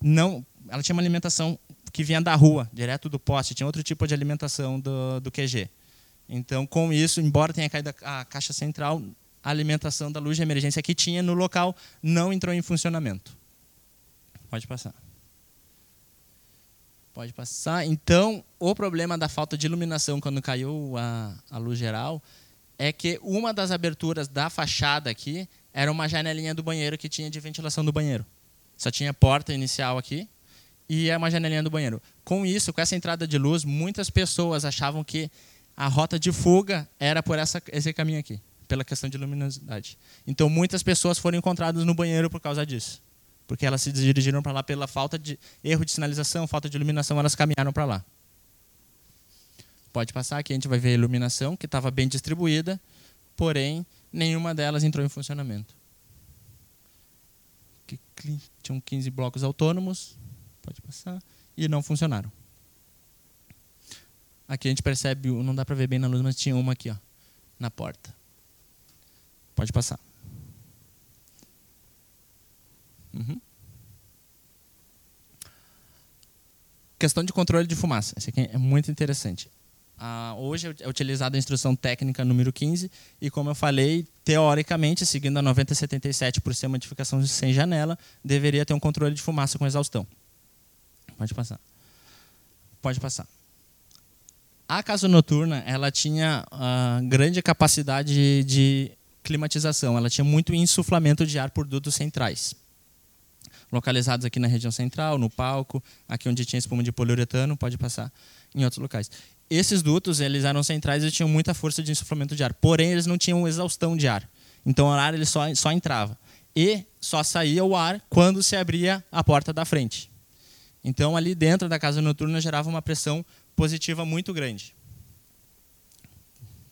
Speaker 7: não, ela tinha uma alimentação que vinha da rua, direto do poste, tinha outro tipo de alimentação do, do QG. Então, com isso, embora tenha caído a caixa central, a alimentação da luz de emergência que tinha no local não entrou em funcionamento. Pode passar. Pode passar. Então, o problema da falta de iluminação quando caiu a, a luz geral é que uma das aberturas da fachada aqui era uma janelinha do banheiro que tinha de ventilação do banheiro. Só tinha porta inicial aqui e é uma janelinha do banheiro. Com isso, com essa entrada de luz, muitas pessoas achavam que a rota de fuga era por essa, esse caminho aqui, pela questão de luminosidade. Então, muitas pessoas foram encontradas no banheiro por causa disso. Porque elas se dirigiram para lá pela falta de erro de sinalização, falta de iluminação, elas caminharam para lá. Pode passar aqui, a gente vai ver a iluminação, que estava bem distribuída, porém, nenhuma delas entrou em funcionamento. Tinham 15 blocos autônomos, pode passar, e não funcionaram. Aqui a gente percebe, não dá para ver bem na luz, mas tinha uma aqui, ó, na porta. Pode passar. Uhum. Questão de controle de fumaça. Isso aqui é muito interessante. Ah, hoje é utilizada a instrução técnica número 15 e, como eu falei, teoricamente, seguindo a 9077 por ser modificação sem janela, deveria ter um controle de fumaça com exaustão. Pode passar. Pode passar. A casa noturna ela tinha uh, grande capacidade de climatização. Ela tinha muito insuflamento de ar por dutos centrais localizados aqui na região central, no palco, aqui onde tinha espuma de poliuretano, pode passar em outros locais. Esses dutos eles eram centrais e tinham muita força de insuflamento de ar, porém eles não tinham exaustão de ar. Então o ar ele só, só entrava e só saía o ar quando se abria a porta da frente. Então ali dentro da casa noturna gerava uma pressão positiva muito grande.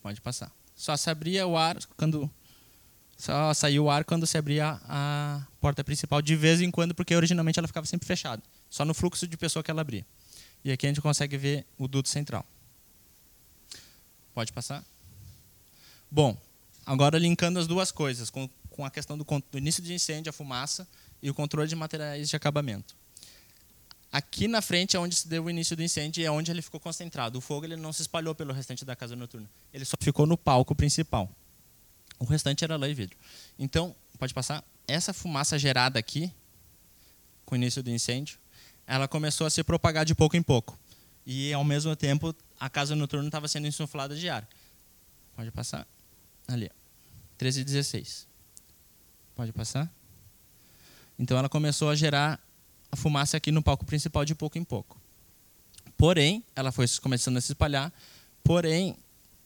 Speaker 7: Pode passar. Só se abria o ar quando só saía o ar quando se abria a porta principal de vez em quando, porque originalmente ela ficava sempre fechada, só no fluxo de pessoa que ela abria. E aqui a gente consegue ver o duto central. Pode passar? Bom, agora linkando as duas coisas, com, com a questão do, do início de incêndio, a fumaça, e o controle de materiais de acabamento. Aqui na frente é onde se deu o início do incêndio e é onde ele ficou concentrado. O fogo ele não se espalhou pelo restante da casa noturna. Ele só ficou no palco principal. O restante era lã e vidro. Então, pode passar? Essa fumaça gerada aqui, com o início do incêndio, ela começou a se propagar de pouco em pouco. E, ao mesmo tempo, a casa noturna estava sendo insuflada de ar. Pode passar? Ali. 13 e 16. Pode passar? Então, ela começou a gerar a fumaça aqui no palco principal de pouco em pouco. Porém, ela foi começando a se espalhar. Porém,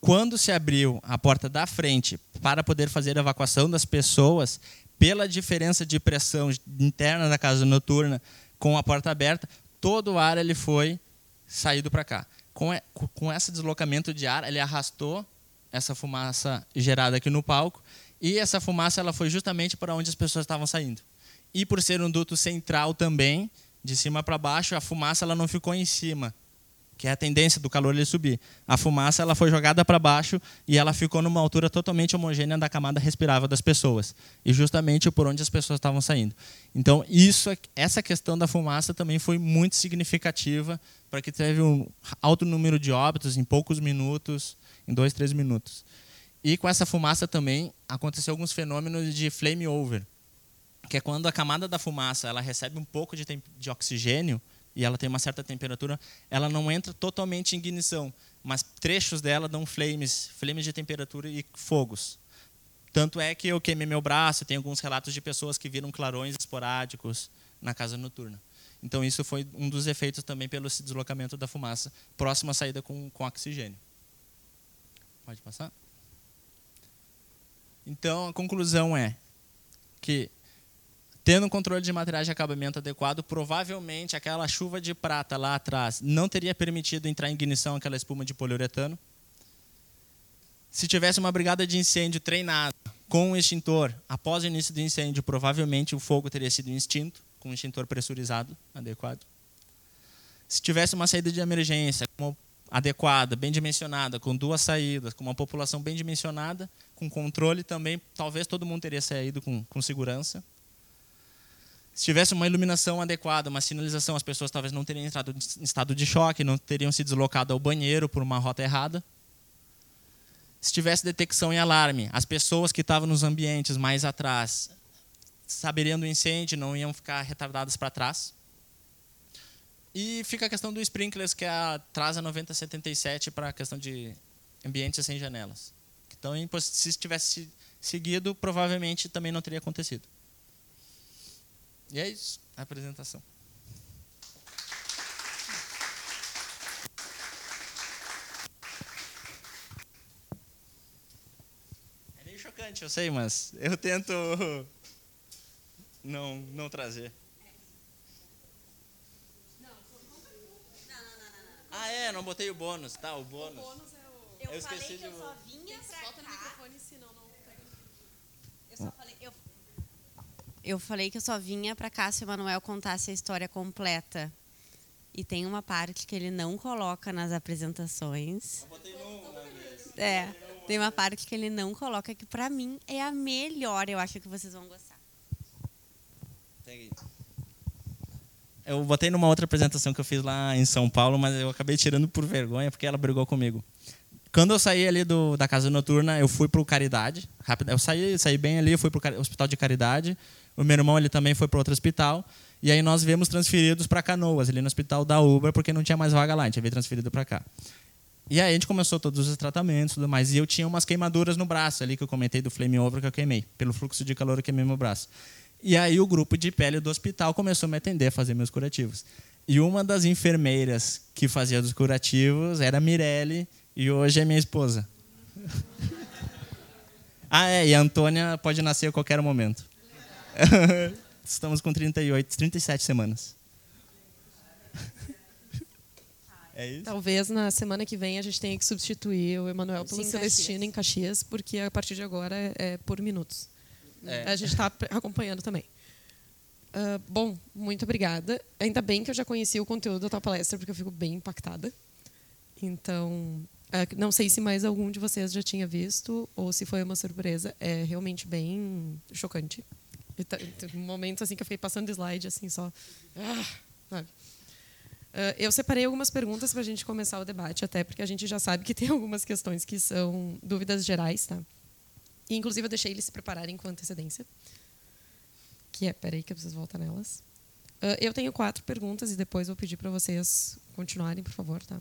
Speaker 7: quando se abriu a porta da frente para poder fazer a evacuação das pessoas, pela diferença de pressão interna da casa noturna com a porta aberta, todo o ar ele foi saído para cá. Com, com esse deslocamento de ar, ele arrastou essa fumaça gerada aqui no palco e essa fumaça ela foi justamente para onde as pessoas estavam saindo. E por ser um duto central também, de cima para baixo, a fumaça ela não ficou em cima, que é a tendência do calor ele subir. A fumaça ela foi jogada para baixo e ela ficou numa altura totalmente homogênea da camada respirável das pessoas, e justamente por onde as pessoas estavam saindo. Então, isso essa questão da fumaça também foi muito significativa para que teve um alto número de óbitos em poucos minutos, em dois, três minutos. E com essa fumaça também aconteceu alguns fenômenos de flame over, que é quando a camada da fumaça ela recebe um pouco de, de oxigênio e ela tem uma certa temperatura, ela não entra totalmente em ignição, mas trechos dela dão flames, flames de temperatura e fogos. Tanto é que eu queimei meu braço, tem alguns relatos de pessoas que viram clarões esporádicos na casa noturna. Então isso foi um dos efeitos também pelo deslocamento da fumaça, próxima à saída com, com oxigênio. Pode passar? Então a conclusão é que Tendo um controle de materiais de acabamento adequado, provavelmente aquela chuva de prata lá atrás não teria permitido entrar em ignição aquela espuma de poliuretano. Se tivesse uma brigada de incêndio treinada com um extintor, após o início do incêndio, provavelmente o fogo teria sido extinto com um extintor pressurizado adequado. Se tivesse uma saída de emergência adequada, bem dimensionada, com duas saídas, com uma população bem dimensionada, com controle também, talvez todo mundo teria saído com, com segurança. Se tivesse uma iluminação adequada, uma sinalização, as pessoas talvez não teriam entrado em estado de choque, não teriam se deslocado ao banheiro por uma rota errada. Se tivesse detecção e alarme, as pessoas que estavam nos ambientes mais atrás saberiam do incêndio, não iam ficar retardadas para trás. E fica a questão do sprinklers, que é a, traz a 9077 para a questão de ambientes sem janelas. Então, se tivesse seguido, provavelmente também não teria acontecido. E é isso, a apresentação. É meio chocante, eu sei, mas eu tento não, não trazer. Ah, é, não botei o bônus, tá, o bônus. O bônus é o...
Speaker 3: Eu, eu esqueci de... eu só vinha pra Bota cá. no microfone, senão não... Eu só falei... Eu eu falei que eu só vinha para Cássio Emanuel contasse a história completa. E tem uma parte que ele não coloca nas apresentações. É, tem uma parte que ele não coloca que para mim é a melhor. Eu acho que vocês vão gostar.
Speaker 7: eu botei numa outra apresentação que eu fiz lá em São Paulo, mas eu acabei tirando por vergonha porque ela brigou comigo. Quando eu saí ali do, da casa noturna, eu fui pro Caridade. Rápido, eu saí, saí bem ali, fui pro Hospital de Caridade. O meu irmão ele também foi para outro hospital. E aí nós viemos transferidos para Canoas, ali no hospital da Uber, porque não tinha mais vaga lá, a gente veio transferido para cá. E aí a gente começou todos os tratamentos e tudo mais. E eu tinha umas queimaduras no braço ali que eu comentei do flame over que eu queimei. Pelo fluxo de calor queimei meu braço. E aí o grupo de pele do hospital começou a me atender a fazer meus curativos. E uma das enfermeiras que fazia os curativos era a Mirelle e hoje é minha esposa. ah, é, e a Antônia pode nascer a qualquer momento. Estamos com 38, 37 semanas. É isso?
Speaker 5: Talvez na semana que vem a gente tenha que substituir o Emanuel pelo
Speaker 6: Sim,
Speaker 5: Celestino em Caxias, porque a partir de agora é, por minutos.
Speaker 7: É.
Speaker 5: A gente está acompanhando também. Ah, bom, muito obrigada. Ainda bem que eu já conheci o conteúdo da tua palestra, porque eu fico bem impactada. Então, não sei se mais algum de vocês já tinha visto ou se foi uma surpresa. É realmente bem chocante. Tá- Um momento assim que eu fiquei passando slide assim só. Ah? Ah, eu separei algumas perguntas para a gente começar o debate, até porque a gente já sabe que tem algumas questões que são dúvidas gerais, tá? E, inclusive, eu deixei eles se prepararem com antecedência. Que é, peraí que eu preciso voltar nelas. Ah, eu tenho quatro perguntas e depois vou pedir para vocês continuarem, por favor, tá?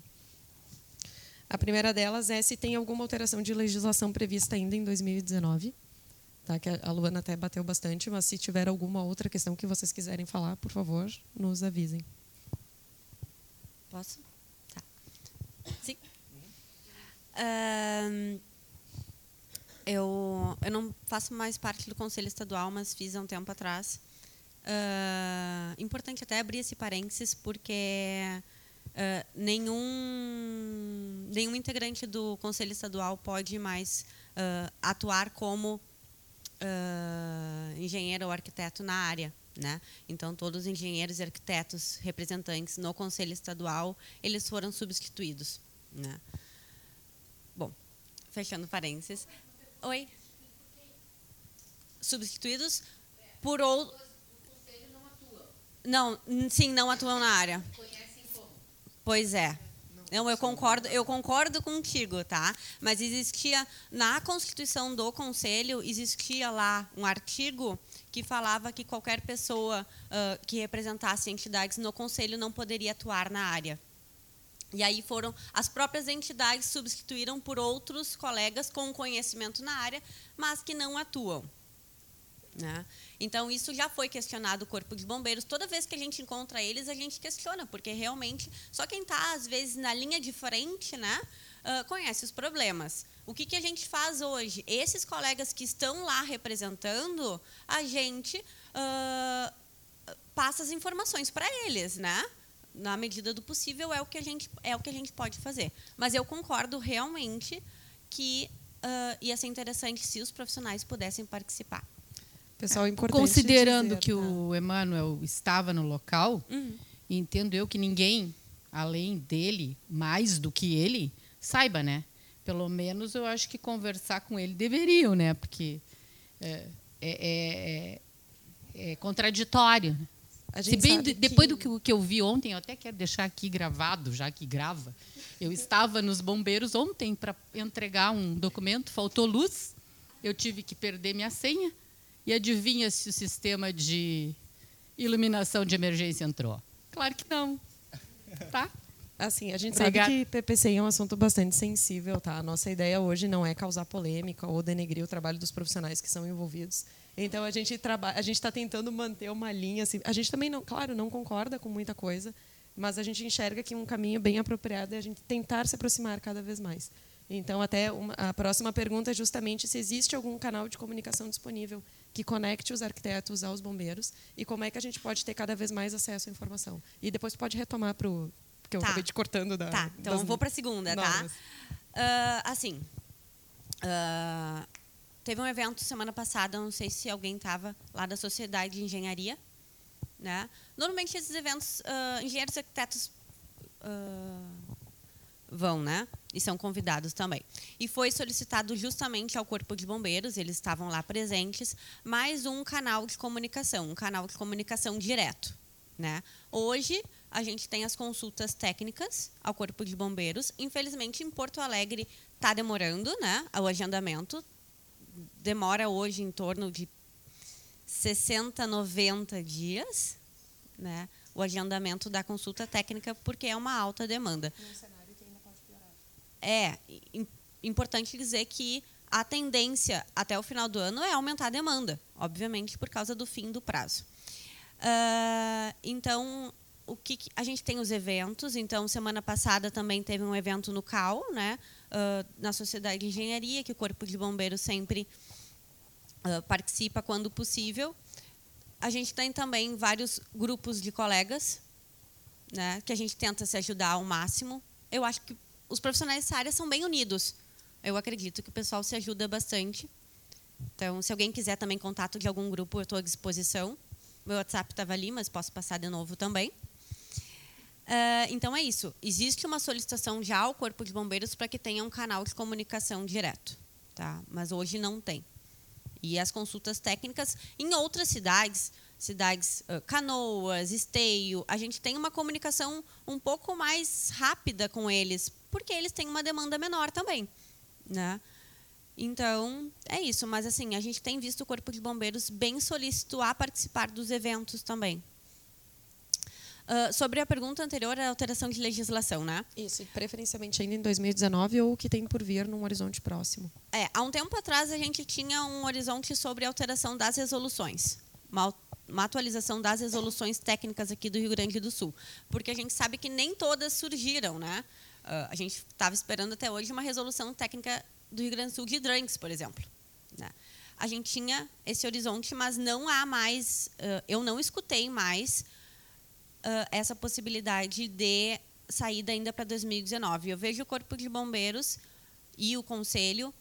Speaker 5: A primeira delas é se tem alguma alteração de legislação prevista ainda em 2019. Tá, que a Luana até bateu bastante, mas se tiver alguma outra questão que vocês quiserem falar, por favor, nos avisem.
Speaker 6: Posso? Tá. Sim. Ahn, eu, eu não faço mais parte do Conselho Estadual, mas fiz há um tempo atrás. Ah, importante até abrir esse parênteses, porque ah, nenhum, nenhum integrante do Conselho Estadual pode mais ah, atuar como ah, engenheiro ou arquiteto na área. Né? Então, todos os engenheiros e arquitetos representantes no Conselho Estadual, eles foram substituídos. Né? Bom, fechando parênteses. Oi? Substituídos por outros... Não, sim, não atuam na área. Pois é. Não, eu concordo, eu concordo contigo, tá? Mas existia na Constituição do Conselho existia lá um artigo que falava que qualquer pessoa ah, que representasse entidades no Conselho não poderia atuar na área. E aí foram as próprias entidades substituíram por outros colegas com conhecimento na área, mas que não atuam. Né? Então, isso já foi questionado o Corpo de Bombeiros. Toda vez que a gente encontra eles, a gente questiona, porque realmente só quem está, às vezes, na linha de frente né, ah, conhece os problemas. O que, que a gente faz hoje? Esses colegas que estão lá representando, a gente ah, passa as informações para eles, né? Na medida do possível é o que a gente é o que a gente pode fazer. Mas eu concordo realmente que ah, ia ser interessante se os profissionais pudessem participar.
Speaker 5: Pessoal, é importante
Speaker 8: Considerando
Speaker 5: dizer,
Speaker 8: que
Speaker 5: tá?
Speaker 8: o Emanuel estava no local,
Speaker 6: Uhum.
Speaker 8: entendo eu que ninguém, além dele, mais do que ele, saiba, né? Pelo menos eu acho que conversar com ele deveriam, né? Porque é, é- é- é contraditório.
Speaker 5: A
Speaker 8: Se bem
Speaker 5: sabe
Speaker 8: de- depois
Speaker 5: que-
Speaker 8: do que, que eu vi ontem, eu até quero deixar aqui gravado, já que grava. Eu estava nos bombeiros ontem para entregar um documento, faltou luz, eu tive que perder minha senha. E adivinha se o sistema de iluminação de emergência entrou? Claro que não. Tá?
Speaker 5: Assim, a gente
Speaker 8: Obrigada.
Speaker 5: sabe que PPCI é um assunto bastante sensível, tá? A nossa ideia hoje não é causar polêmica ou denegrir o trabalho dos profissionais que são envolvidos. Então a gente trabalha, a gente está tentando manter uma linha assim. A gente também não, claro, não concorda com muita coisa, mas a gente enxerga que um caminho bem apropriado é a gente tentar se aproximar cada vez mais. Então, até uma, a próxima pergunta é justamente se existe algum canal de comunicação disponível que conecte os arquitetos aos bombeiros e como é que a gente pode ter cada vez mais acesso à informação. E depois pode retomar para o. Porque eu
Speaker 6: Tá.
Speaker 5: acabei te cortando da.
Speaker 6: Tá, então vou para a segunda, tá?
Speaker 5: normas.
Speaker 6: Ah, assim, ah, teve um evento semana passada, não sei se alguém estava lá da Sociedade de Engenharia, né? Normalmente esses eventos, ah, engenheiros e arquitetos ah, vão, né? E são convidados também. E foi solicitado justamente ao Corpo de Bombeiros, eles estavam lá presentes, mais um canal de comunicação, um canal de comunicação direto. Né? Hoje, a gente tem as consultas técnicas ao Corpo de Bombeiros. Infelizmente, em Porto Alegre está demorando né, o agendamento. Demora hoje em torno de 60, 90 dias né, o agendamento da consulta técnica, porque é uma alta demanda. É importante dizer que a tendência até o final do ano é aumentar a demanda, obviamente por causa do fim do prazo. Uh, então, o que, a gente tem os eventos. Então, semana passada também teve um evento no CAL, né, uh, na Sociedade de Engenharia, que o Corpo de Bombeiros sempre uh, participa quando possível. A gente tem também vários grupos de colegas, né, que a gente tenta se ajudar ao máximo. Eu acho que os profissionais dessa área são bem unidos. Eu acredito que o pessoal se ajuda bastante. Então, se alguém quiser também contato de algum grupo, eu estou à disposição. Meu WhatsApp estava ali, mas posso passar de novo também. Uh, então é isso. Existe uma solicitação já ao Corpo de Bombeiros para que tenha um canal de comunicação direto, tá? Mas hoje não tem. E as consultas técnicas em outras cidades, cidades uh, Canoas, Esteio, a gente tem uma comunicação um pouco mais rápida com eles, porque eles têm uma demanda menor também, né? Então, é isso. Mas, assim, a gente tem visto o Corpo de Bombeiros bem solícito a participar dos eventos também. Uh, sobre a pergunta anterior, a alteração de legislação, né?
Speaker 5: Isso, preferencialmente ainda em 2019 ou o que tem por vir num horizonte próximo.
Speaker 6: É, há um tempo atrás a gente tinha um horizonte sobre a alteração das resoluções. Uma, uma atualização das resoluções técnicas aqui do Rio Grande do Sul. Porque a gente sabe que nem todas surgiram, né? Uh, a gente estava esperando até hoje uma resolução técnica do Rio Grande do Sul de hidrantes, por exemplo. Né? A gente tinha esse horizonte, mas não há mais, uh, eu não escutei mais uh, essa possibilidade de saída ainda para 2019. Eu vejo o Corpo de Bombeiros e o Conselho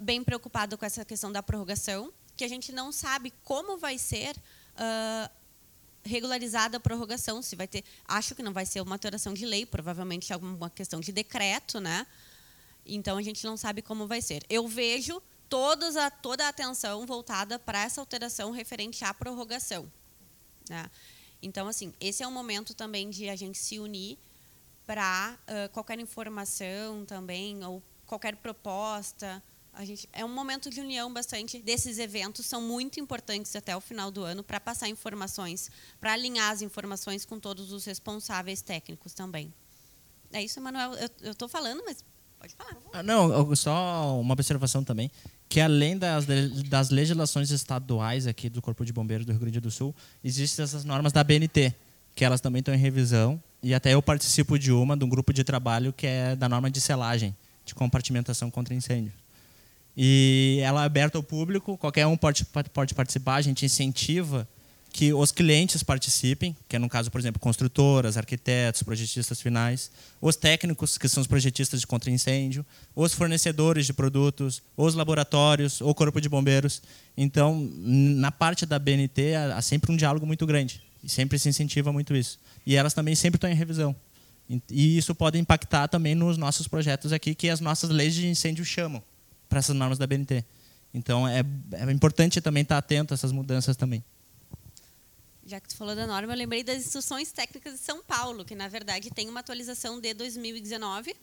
Speaker 6: bem preocupado com essa questão da prorrogação, que a gente não sabe como vai ser uh, regularizada a prorrogação, se vai ter, acho que não vai ser uma alteração de lei, provavelmente alguma questão de decreto, né? Então a gente não sabe como vai ser. Eu vejo a, toda a atenção voltada para essa alteração referente à prorrogação. Né? Então, assim, esse é um momento também de a gente se unir para uh, qualquer informação também, ou qualquer proposta. A gente, é um momento de união bastante. Desses eventos são muito importantes até o final do ano para passar informações, para alinhar as informações com todos os responsáveis técnicos também. É isso, Manuel. Eu estou falando, mas pode falar.
Speaker 7: Ah, não, só uma observação também que além das, das legislações estaduais aqui do Corpo de Bombeiros do Rio Grande do Sul, existem essas normas da BNT, que elas também estão em revisão, e até eu participo de uma, de um grupo de trabalho que é da norma de selagem, de compartimentação contra incêndio. E ela é aberta ao público, qualquer um pode, pode participar, a gente incentiva que os clientes participem, que é no caso, por exemplo, construtoras, arquitetos, projetistas finais, os técnicos, que são os projetistas de contra-incêndio, os fornecedores de produtos, os laboratórios, o corpo de bombeiros. Então, na parte da BNT, há sempre um diálogo muito grande e sempre se incentiva muito isso. E elas também sempre estão em revisão. E isso pode impactar também nos nossos projetos aqui, que as nossas leis de incêndio chamam para essas normas da BNT. Então, é, é importante também estar atento a essas mudanças também
Speaker 6: já que tu falou da norma, eu lembrei das instruções técnicas de São Paulo, que na verdade tem uma atualização de 2019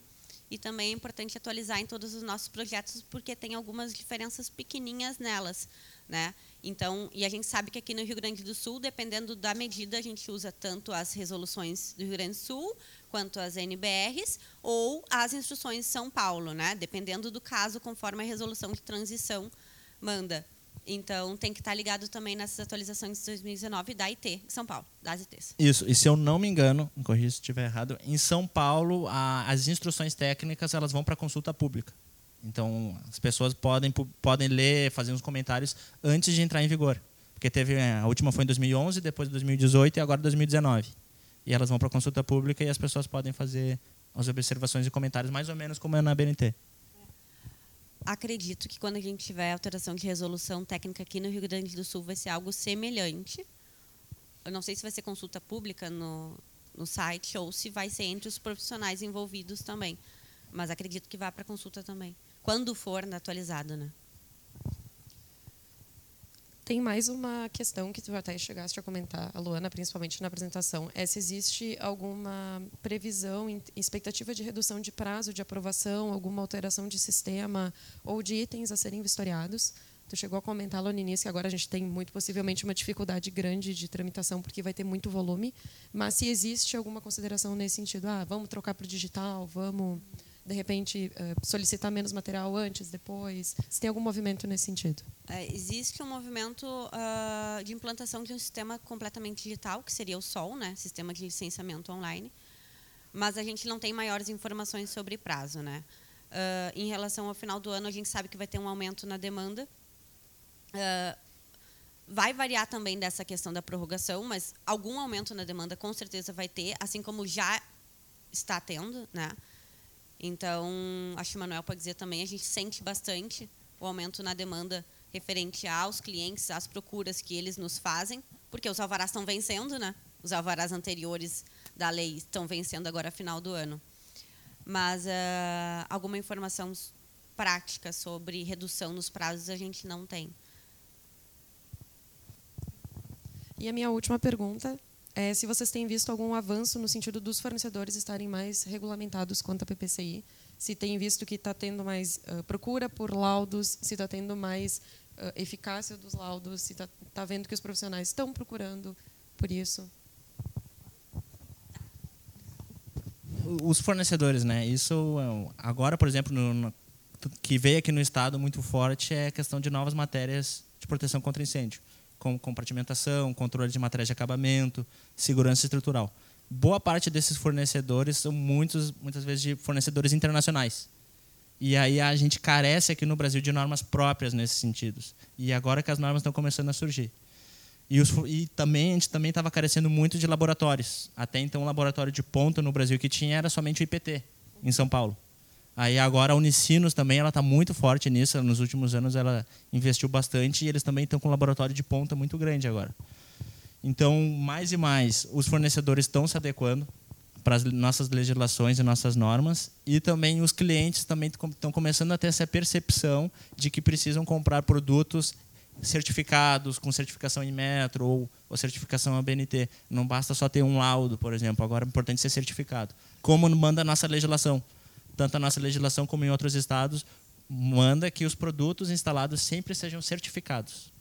Speaker 6: e também é importante atualizar em todos os nossos projetos porque tem algumas diferenças pequenininhas nelas, né? Então, e a gente sabe que aqui no Rio Grande do Sul, dependendo da medida, a gente usa tanto as resoluções do Rio Grande do Sul quanto as NBRs ou as instruções de São Paulo, né? Dependendo do caso, conforme a resolução de transição manda. Então, tem que estar ligado também nessas atualizações de 2019 da IT, São Paulo, das ITs.
Speaker 7: Isso, e se eu não me engano, me corrija se estiver errado, em São Paulo, a, as instruções técnicas elas vão para consulta pública. Então, as pessoas podem, podem ler, fazer uns comentários antes de entrar em vigor. Porque teve é, a última foi em 2011, depois 2018 e agora 2019. E elas vão para consulta pública e as pessoas podem fazer as observações e comentários mais ou menos como é na BNT
Speaker 6: acredito que quando a gente tiver alteração de resolução técnica aqui no Rio Grande do Sul vai ser algo semelhante. Eu não sei se vai ser consulta pública no, no site ou se vai ser entre os profissionais envolvidos também. Mas acredito que vá para consulta também. Quando for atualizado, né?
Speaker 5: Tem mais uma questão que tu até chegaste a comentar, a Luana, principalmente na apresentação, é se existe alguma previsão, expectativa de redução de prazo de aprovação, alguma alteração de sistema ou de itens a serem vistoriados. Tu chegou a comentar lá no início que agora a gente tem muito possivelmente uma dificuldade grande de tramitação porque vai ter muito volume, mas se existe alguma consideração nesse sentido, ah, vamos trocar para o digital, vamos de repente, eh, solicitar menos material antes, depois? Se tem algum movimento nesse sentido?
Speaker 6: É, existe um movimento uh, de implantação de um sistema completamente digital, que seria o SOL, né, Sistema de Licenciamento Online, mas a gente não tem maiores informações sobre prazo. Né? Uh, em relação ao final do ano, a gente sabe que vai ter um aumento na demanda. Uh, vai variar também dessa questão da prorrogação, mas algum aumento na demanda com certeza vai ter, assim como já está tendo, né? Então, acho que o Manuel pode dizer também, a gente sente bastante o aumento na demanda referente aos clientes, às procuras que eles nos fazem, porque os alvarás estão vencendo, né? Os alvarás anteriores da lei estão vencendo agora final do ano. Mas uh, alguma informação prática sobre redução nos prazos a gente não tem.
Speaker 5: E a minha última pergunta é se vocês têm visto algum avanço no sentido dos fornecedores estarem mais regulamentados quanto à PPCI, se tem visto que está tendo mais uh, procura por laudos, se está tendo mais uh, eficácia dos laudos, se está tá vendo que os profissionais estão procurando por isso.
Speaker 7: Os fornecedores, né? Isso agora, por exemplo, no, no, que veio aqui no estado muito forte é a questão de novas matérias de proteção contra incêndio como compartimentação, controle de materiais de acabamento, segurança estrutural. Boa parte desses fornecedores são muitos, muitas vezes de fornecedores internacionais. E aí a gente carece aqui no Brasil de normas próprias nesses sentidos. E agora que as normas estão começando a surgir. E, os, e também a gente também estava carecendo muito de laboratórios. Até então o laboratório de ponta no Brasil que tinha era somente o IPT em São Paulo. Aí agora a Unicinos também ela está muito forte nisso. Nos últimos anos ela investiu bastante e eles também estão com um laboratório de ponta muito grande agora. Então mais e mais os fornecedores estão se adequando para as nossas legislações e nossas normas e também os clientes também estão começando a ter essa percepção de que precisam comprar produtos certificados com certificação em metro ou, ou certificação ABNT. Não basta só ter um laudo, por exemplo. Agora é importante ser certificado, como manda a nossa legislação tanto a nossa legislação como em outros estados, manda que os produtos instalados sempre sejam certificados.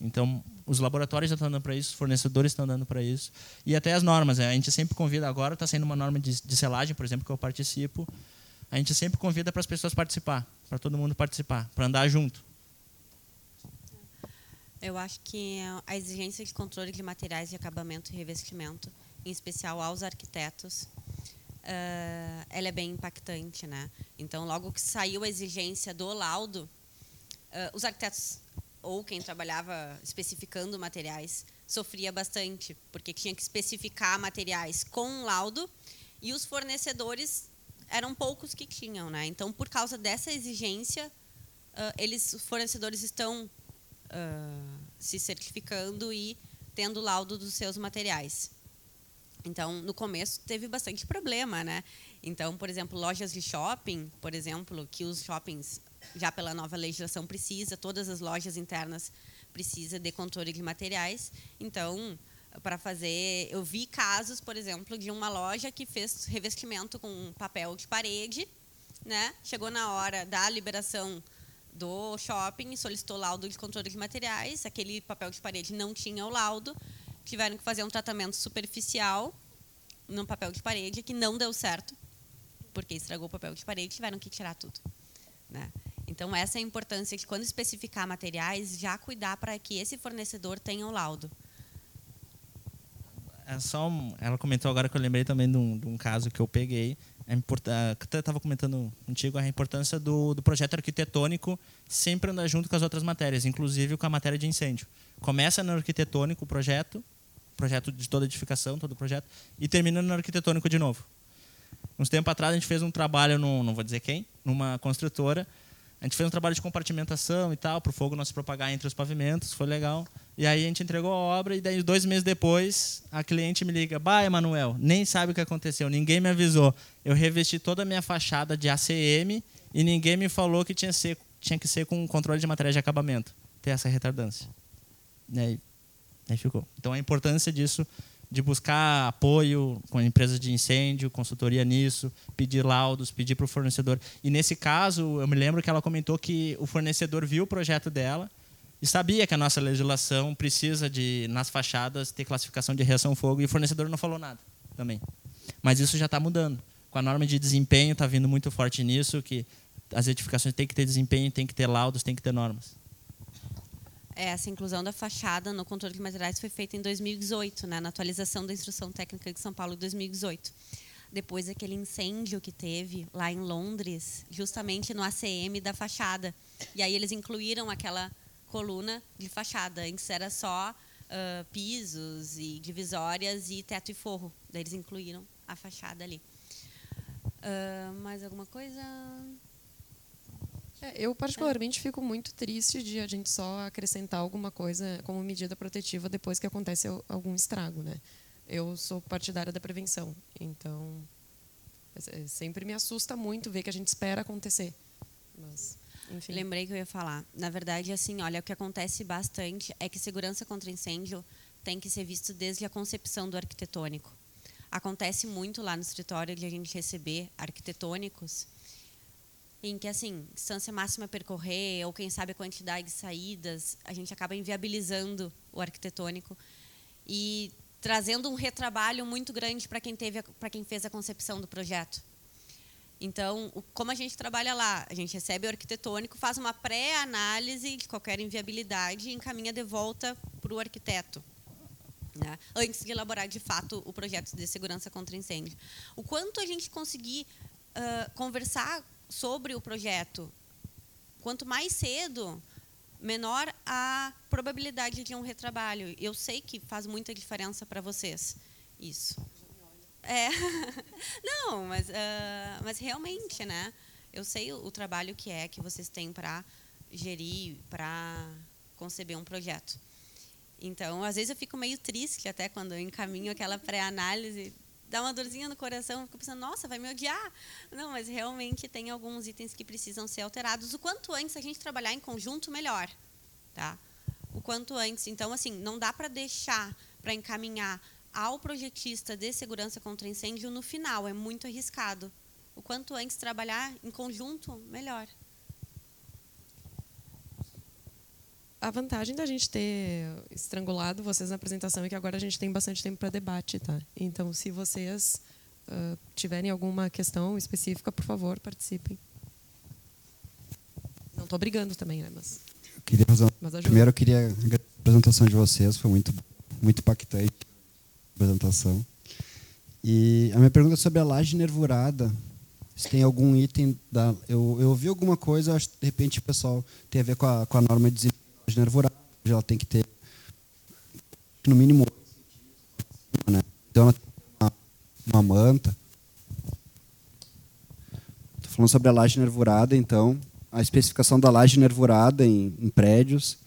Speaker 7: Então, os laboratórios estão dando para isso, os fornecedores estão dando para isso. E até as normas. Né? A gente sempre convida, agora está sendo uma norma de, de selagem, por exemplo, que eu participo. A gente sempre convida para as pessoas participar, para todo mundo participar, para andar junto.
Speaker 6: Eu acho que a exigência de controle de materiais de acabamento e revestimento, em especial aos arquitetos, uh, ela é bem impactante, né? Então, logo que saiu a exigência do laudo, uh, os arquitetos ou quem trabalhava especificando materiais sofria bastante, porque tinha que especificar materiais com laudo e os fornecedores eram poucos que tinham, né? Então, por causa dessa exigência, uh, eles, os fornecedores estão se certificando e tendo laudo dos seus materiais. Então, no começo teve bastante problema, né? Então, por exemplo, lojas de shopping, por exemplo, que os shoppings já pela nova legislação precisa, todas as lojas internas precisa de controle de materiais. Então, para fazer, eu vi casos, por exemplo, de uma loja que fez revestimento com papel de parede, né? Chegou na hora da liberação do shopping, solicitou laudo de controle de materiais, aquele papel de parede não tinha o laudo, tiveram que fazer um tratamento superficial no papel de parede que não deu certo, porque estragou o papel de parede, tiveram que tirar tudo. Né? Então, essa é a importância de, quando especificar materiais, já cuidar para que esse fornecedor tenha o laudo.
Speaker 7: É só ela comentou agora que eu lembrei também de um, de um caso que eu peguei. Que eu estava comentando contigo a importância do, do projeto arquitetônico sempre andar junto com as outras matérias, inclusive com a matéria de incêndio. Começa no arquitetônico o projeto, projeto de toda edificação, todo o projeto, e terminando no arquitetônico de novo. Uns tempo atrás a gente fez um trabalho, no, não vou dizer quem, numa construtora. A gente fez um trabalho de compartimentação e tal, para o fogo não se propagar entre os pavimentos, foi legal. E aí a gente entregou a obra e daí dois meses depois a cliente me liga, bah, Emanuel, nem sabe o que aconteceu, ninguém me avisou. Eu revesti toda a minha fachada de ACM e ninguém me falou que tinha, ser, tinha que ser com controle de materiais de acabamento. Ter essa retardância. Né? Aí ficou. Então a importância disso, de buscar apoio com empresas de incêndio, consultoria nisso, pedir laudos, pedir para o fornecedor. E nesse caso, eu me lembro que ela comentou que o fornecedor viu o projeto dela e sabia que a nossa legislação precisa de, nas fachadas, ter classificação de reação fogo e o fornecedor não falou nada também. Mas isso já está mudando. Com a norma de desempenho, está vindo muito forte nisso, que as edificações têm que ter desempenho, têm que ter laudos, têm que ter normas.
Speaker 6: É, essa inclusão da fachada no controle de materiais foi feita em 2018, né, na atualização da Instrução Técnica de São Paulo de 2018. Depois daquele incêndio que teve lá em Londres, justamente no ACM da fachada. E aí eles incluíram aquela coluna de fachada. Antes era só uh, pisos e divisórias e teto e forro. Daí eles incluíram a fachada ali. Uh, mais alguma coisa?
Speaker 5: É, eu, particularmente, fico muito triste de a gente só acrescentar alguma coisa como medida protetiva depois que acontece algum estrago. Né? Eu sou partidária da prevenção, então é, sempre me assusta muito ver que a gente espera acontecer. Mas, enfim.
Speaker 6: Lembrei que eu ia falar. Na verdade, assim, olha, o que acontece bastante é que segurança contra incêndio tem que ser visto desde a concepção do arquitetônico. Acontece muito lá no escritório de a gente receber arquitetônicos em que assim distância máxima a percorrer ou quem sabe a quantidade de saídas a gente acaba inviabilizando o arquitetônico e trazendo um retrabalho muito grande para quem teve para quem fez a concepção do projeto. Então o, como a gente trabalha lá a gente recebe o arquitetônico faz uma pré-análise de qualquer inviabilidade e encaminha de volta para o arquiteto né, antes de elaborar de fato o projeto de segurança contra incêndio. O quanto a gente conseguir uh, conversar sobre o projeto. Quanto mais cedo, menor a probabilidade de um retrabalho. Eu sei que faz muita diferença para vocês isso. É. Não, mas, uh, mas realmente, né? Eu sei o, o trabalho que é que vocês têm para gerir, para conceber um projeto. Então, às vezes eu fico meio triste até quando eu encaminho aquela pré-análise dá uma dorzinha no coração, fica pensando, nossa, vai me odiar. Não, mas realmente tem alguns itens que precisam ser alterados. O quanto antes a gente trabalhar em conjunto, melhor. Tá? O quanto antes. Então, assim, não dá para deixar para encaminhar ao projetista de segurança contra incêndio no final, é muito arriscado. O quanto antes trabalhar em conjunto, melhor.
Speaker 5: A vantagem da gente ter estrangulado vocês na apresentação é que agora a gente tem bastante tempo para debate, tá? Então, se vocês uh, tiverem alguma questão específica, por favor, participem. Não estou brigando também, né? Mas,
Speaker 4: eu queria fazer uma... Primeiro, eu queria a apresentação de vocês, foi muito, muito impactante a apresentação. E a minha pergunta é sobre a laje nervurada. Se tem algum item da. Eu, eu ouvi alguma coisa, acho de repente o pessoal tem a ver com a, com a norma de de nervurada, ela tem que ter no mínimo né? Então ela tem uma, uma manta. Estou falando sobre a laje nervurada, então a especificação da laje nervurada em, em prédios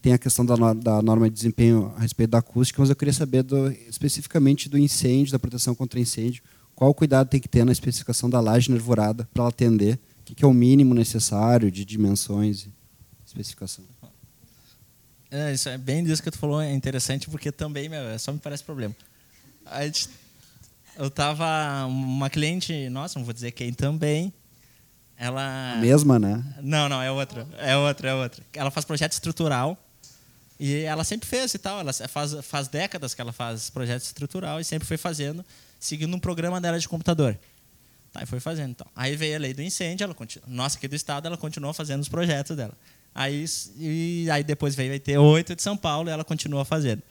Speaker 4: tem a questão da, da, norma de desempenho a respeito da acústica, mas eu queria saber do, especificamente do incêndio, da proteção contra incêndio. Qual cuidado tem que ter na especificação da laje nervurada para ela atender? O que é o mínimo necessário de dimensões e especificação?
Speaker 7: É, isso é bem disso que tu falou, é interessante porque também, meu, é só me parece problema. A gente, eu tava uma cliente, nossa, não vou dizer quem também. Ela
Speaker 4: a mesma, né?
Speaker 7: Não, não, é outra. É outra, é outra. Ela faz projeto estrutural e ela sempre fez e tal, ela faz faz décadas que ela faz projeto estrutural e sempre foi fazendo, seguindo um programa dela de computador. Tá, e foi fazendo então. Aí veio a lei do incêndio, ela continua, nossa aqui do estado, ela continuou fazendo os projetos dela. Aí, e, aí depois veio a IT8 de São Paulo e ela continua fazendo.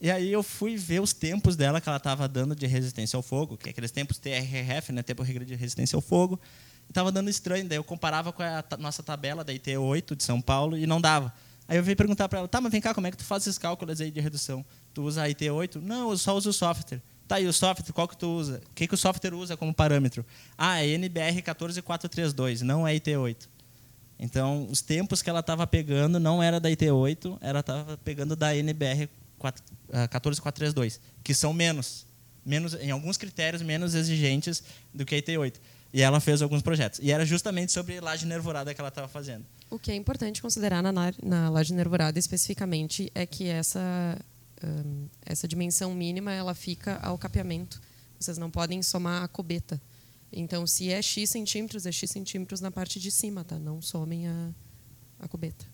Speaker 7: E aí eu fui ver os tempos dela que ela estava dando de resistência ao fogo, que é aqueles tempos TRRF, né, tempo de resistência ao fogo. Estava dando estranho, daí eu comparava com a nossa tabela da IT8 de São Paulo e não dava. Aí eu veio perguntar para ela, tá, mas vem cá, como é que tu faz esses cálculos aí de redução? Tu usa a IT8? Não, eu só uso o software. Tá, e o software, qual que tu usa? O que, que o software usa como parâmetro? Ah, é NBR 14432, não é IT8. Então, os tempos que ela estava pegando não era da IT8, ela estava pegando da NBR 14432, ah, que são menos, menos, em alguns critérios menos exigentes do que a IT8. E ela fez alguns projetos. E era justamente sobre laje nervurada que ela estava fazendo.
Speaker 5: O que é importante considerar na, na laje nervurada especificamente é que essa, um, essa dimensão mínima ela fica ao capeamento. Vocês não podem somar a cubeta. Então, se é X centímetros, é X centímetros na parte de cima, tá? Não somem a, a cubeta.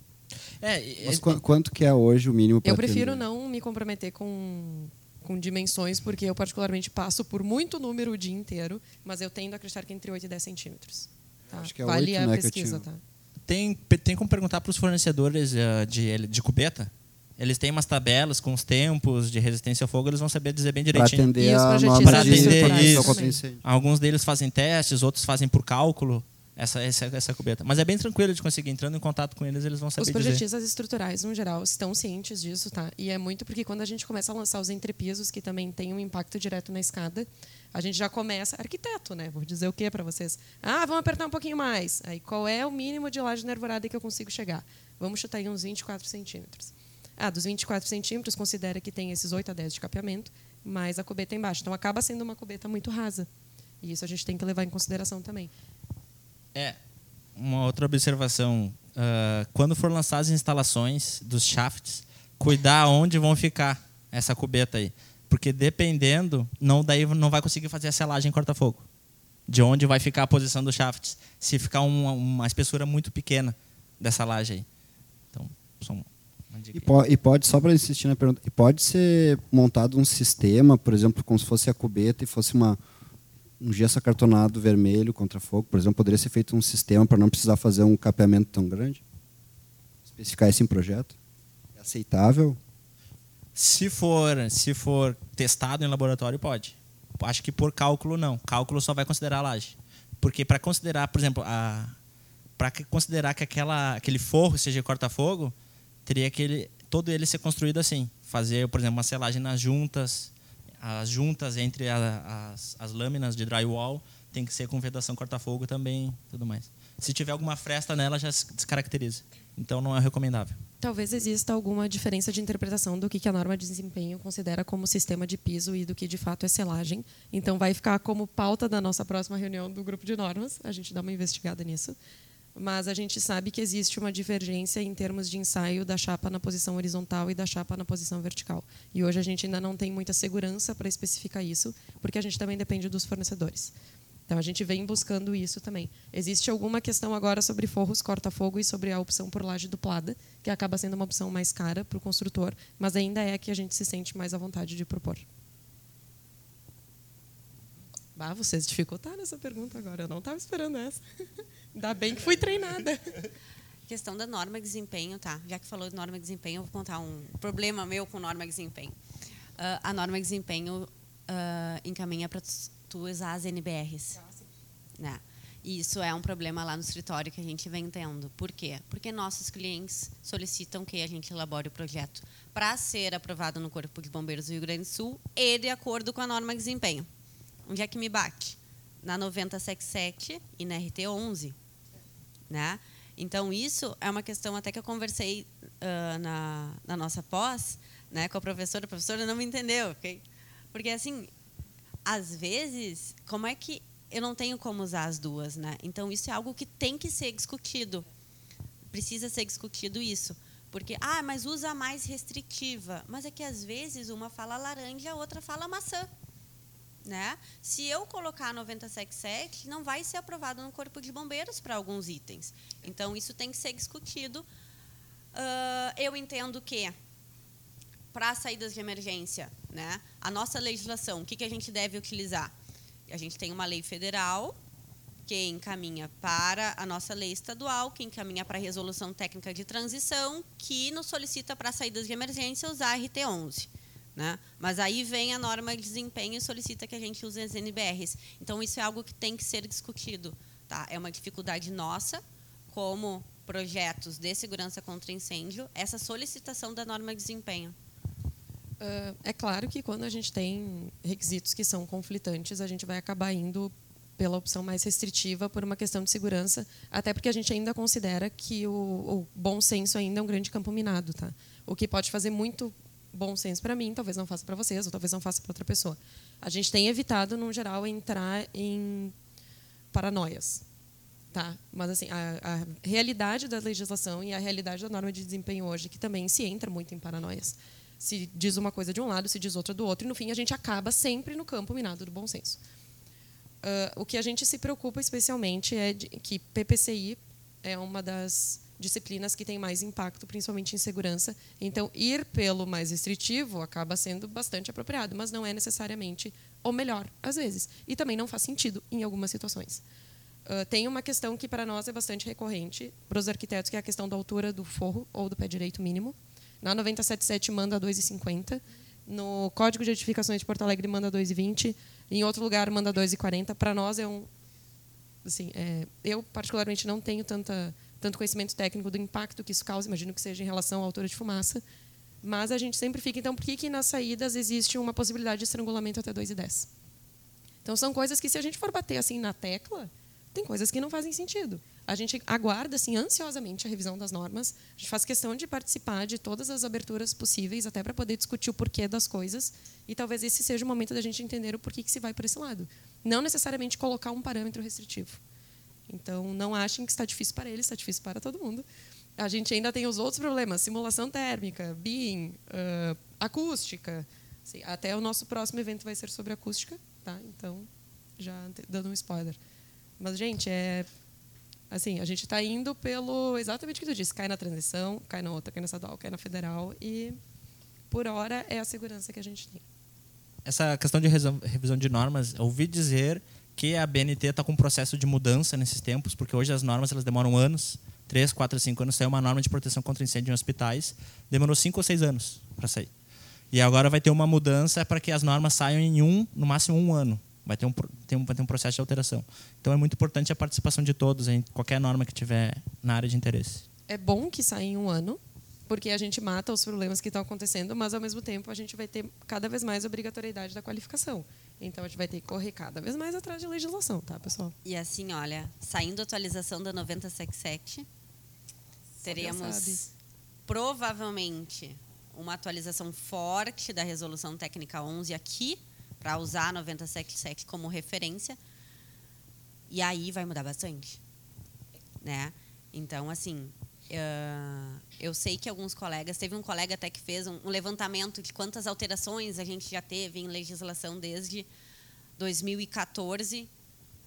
Speaker 7: É,
Speaker 4: Mas qu- quanto que é hoje o mínimo para
Speaker 5: Eu prefiro não me comprometer com, com dimensões, porque eu particularmente passo por muito número o dia inteiro, mas eu tendo a acreditar que entre 8 e 10 centímetros. Tá?
Speaker 4: Acho que é
Speaker 5: vale
Speaker 4: oito,
Speaker 5: a
Speaker 4: né, que eu
Speaker 5: pesquisa,
Speaker 4: tinha.
Speaker 5: tá?
Speaker 7: tem, tem como perguntar para os fornecedores eh, de, de cubeta? Eles têm umas tabelas com os tempos de resistência ao fogo, eles vão saber dizer bem
Speaker 4: Para
Speaker 7: direitinho.
Speaker 4: atender
Speaker 5: E os
Speaker 4: a
Speaker 7: Pra atender isso. Alguns deles fazem testes, outros fazem por cálculo essa, essa, essa cubeta. Mas é bem tranquilo de conseguir. Entrando em contato com eles, eles vão
Speaker 5: Os
Speaker 7: saber dizer.
Speaker 5: projetistas estruturais, no geral, estão cientes disso, tá? E é muito porque quando a gente começa a lançar os entrepisos, que também tem um impacto direto na escada, a gente já começa. Arquiteto, né? Vou dizer o quê para vocês? Ah, vamos apertar um pouquinho mais. Aí, qual é o mínimo de laje nervurada que eu consigo chegar? Vamos chutar aí uns 24 centímetros. Ah, dos 24 centímetros, considera que tem esses 8 a 10 de capeamento, mais a cubeta embaixo. Então, acaba sendo uma cubeta muito rasa. E isso a gente tem que levar em consideração também.
Speaker 7: É, uma outra observação. ah, quando for lançar as instalações dos shafts, cuidar onde vão ficar essa cubeta aí. Porque dependendo, não, daí não vai conseguir fazer a selagem corta-fogo. De onde vai ficar a posição dos shafts. Se ficar uma, uma espessura muito pequena dessa laje aí. Então, dica
Speaker 4: E, po- e pode, só para insistir na pergunta, e pode ser montado um sistema, por exemplo, como se fosse a cubeta e fosse uma, um gesso acartonado vermelho contra fogo, por exemplo, poderia ser feito um sistema para não precisar fazer um capeamento tão grande? Especificar isso em projeto? É aceitável?
Speaker 7: Se for, se for testado em laboratório, pode. Acho que por cálculo não. Cálculo só vai considerar a laje. Porque para considerar, por exemplo, a para considerar que aquela, aquele forro seja corta-fogo, teria que ele, todo ele ser construído assim. Fazer, por exemplo, uma selagem nas juntas, as juntas entre a- as, as lâminas de drywall tem que ser com vedação corta-fogo também, tudo mais. Se tiver alguma fresta nela, já se descaracteriza. Então não é recomendável.
Speaker 5: Talvez exista alguma diferença de interpretação do que a norma de desempenho considera como sistema de piso e do que de fato é selagem. Então vai ficar como pauta da nossa próxima reunião do grupo de normas, a gente dá uma investigada nisso. Mas a gente sabe que existe uma divergência em termos de ensaio da chapa na posição horizontal e da chapa na posição vertical. E hoje a gente ainda não tem muita segurança para especificar isso, porque a gente também depende dos fornecedores. Então a gente vem buscando isso também. Existe alguma questão agora sobre forros corta-fogo e sobre a opção por laje duplada, que acaba sendo uma opção mais cara para o construtor, mas ainda é que a gente se sente mais à vontade de propor. Bah, vocês dificultaram essa pergunta agora. Eu não estava esperando essa. Ainda bem que fui treinada.
Speaker 6: Questão da norma de desempenho, tá? Já que falou de norma de desempenho, eu vou contar um problema meu com norma de desempenho. Ah, a norma de desempenho ah, encaminha para tu usar as NBRs. Né? E isso é um problema lá no escritório que a gente vem tendo. Por quê? Porque nossos clientes solicitam que a gente elabore o projeto para ser aprovado no Corpo de Bombeiros do Rio Grande do Sul e de acordo com a norma de desempenho. Onde é que me bate? Na 9077 e na RT 11 né? Então isso é uma questão até que eu conversei ah, na, na nossa pós, né, com a professora. A professora não me entendeu, ok? Porque assim, às vezes, como é que eu não tenho como usar as duas, né? Então isso é algo que tem que ser discutido. Precisa ser discutido isso. Porque, ah, mas usa mais restritiva. Mas é que às vezes uma fala laranja, a outra fala maçã. Né? Se eu colocar 9077, não vai ser aprovado no Corpo de Bombeiros para alguns itens. Então, isso tem que ser discutido. Ah, eu entendo que, para saídas de emergência, né, a nossa legislação, o que, que a gente deve utilizar? A gente tem uma lei federal que encaminha para a nossa lei estadual, que encaminha para a resolução técnica de transição, que nos solicita para saídas de emergência usar a RT11. Né? Mas aí vem a norma de desempenho e solicita que a gente use as NBRs. Então, isso é algo que tem que ser discutido. Tá? É uma dificuldade nossa, como projetos de segurança contra incêndio, essa solicitação da norma de desempenho.
Speaker 5: É claro que quando a gente tem requisitos que são conflitantes, a gente vai acabar indo pela opção mais restritiva por uma questão de segurança, até porque a gente ainda considera que o, o bom senso ainda é um grande campo minado, tá? O que pode fazer muito bom senso para mim, talvez não faça para vocês, ou talvez não faça para outra pessoa. A gente tem evitado, no geral, entrar em paranoias. Tá, mas assim, a, a, realidade da legislação e a realidade da norma de desempenho hoje, que também se entra muito em paranoias. Se diz uma coisa de um lado, se diz outra do outro, e no fim a gente acaba sempre no campo minado do bom senso. Uh, o que a gente se preocupa especialmente é de, que PPCI é uma das disciplinas que tem mais impacto, principalmente em segurança. Então, ir pelo mais restritivo acaba sendo bastante apropriado, mas não é necessariamente o melhor, às vezes. E também não faz sentido em algumas situações. Uh, tem uma questão que para nós é bastante recorrente para os arquitetos, que é a questão da altura do forro ou do pé direito mínimo. Na 977 manda 2,50. No Código de Edificações de Porto Alegre manda 2,20. Em outro lugar manda 2,40. Para nós é um assim, é, eu particularmente não tenho tanta tanto conhecimento técnico do impacto que isso causa, imagino que seja em relação à altura de fumaça, mas a gente sempre fica, então, por que, que nas saídas existe uma possibilidade de estrangulamento até 2,10? Então, são coisas que, se a gente for bater assim na tecla, tem coisas que não fazem sentido. A gente aguarda assim ansiosamente a revisão das normas. A gente faz questão de participar de todas as aberturas possíveis, até para poder discutir o porquê das coisas. E talvez esse seja o momento da gente entender o porquê que se vai por esse lado. Não necessariamente colocar um parâmetro restritivo. Então, não achem que está difícil para eles, está difícil para todo mundo. A gente ainda tem os outros problemas: simulação térmica, BIM, uh, acústica. Assim, até o nosso próximo evento vai ser sobre acústica, tá? Então, já dando um spoiler. Mas, gente, é assim, a gente está indo pelo exatamente o que tu disse: cai na transição, cai na outra, cai na estadual, cai na federal e por hora é a segurança que a gente tem.
Speaker 7: Essa questão de revisão de normas, ouvi dizer que a BNT está com um processo de mudança nesses tempos, porque hoje as normas elas demoram anos, 3, 4, 5 anos, saiu uma norma de proteção contra incêndio em hospitais, demorou 5 ou 6 anos para sair. E agora vai ter uma mudança para que as normas saiam em um, no máximo um ano. Vai ter um, tem um, vai ter um processo de alteração. Então é muito importante a participação de todos em qualquer norma que tiver na área de interesse.
Speaker 5: É bom que saia em um ano, porque a gente mata os problemas que estão acontecendo, mas ao mesmo tempo a gente vai ter cada vez mais obrigatoriedade da qualificação. Então a gente vai ter que correr cada vez mais atrás de legislação, tá, pessoal?
Speaker 6: E assim, olha, saindo a atualização da 9077, teremos provavelmente uma atualização forte da resolução técnica 11 aqui para usar a 9077 como referência. E aí vai mudar bastante, né? Então, assim, Uh, eu sei que alguns colegas, teve um colega até que fez um, um, levantamento de quantas alterações a gente já teve em legislação desde 2014.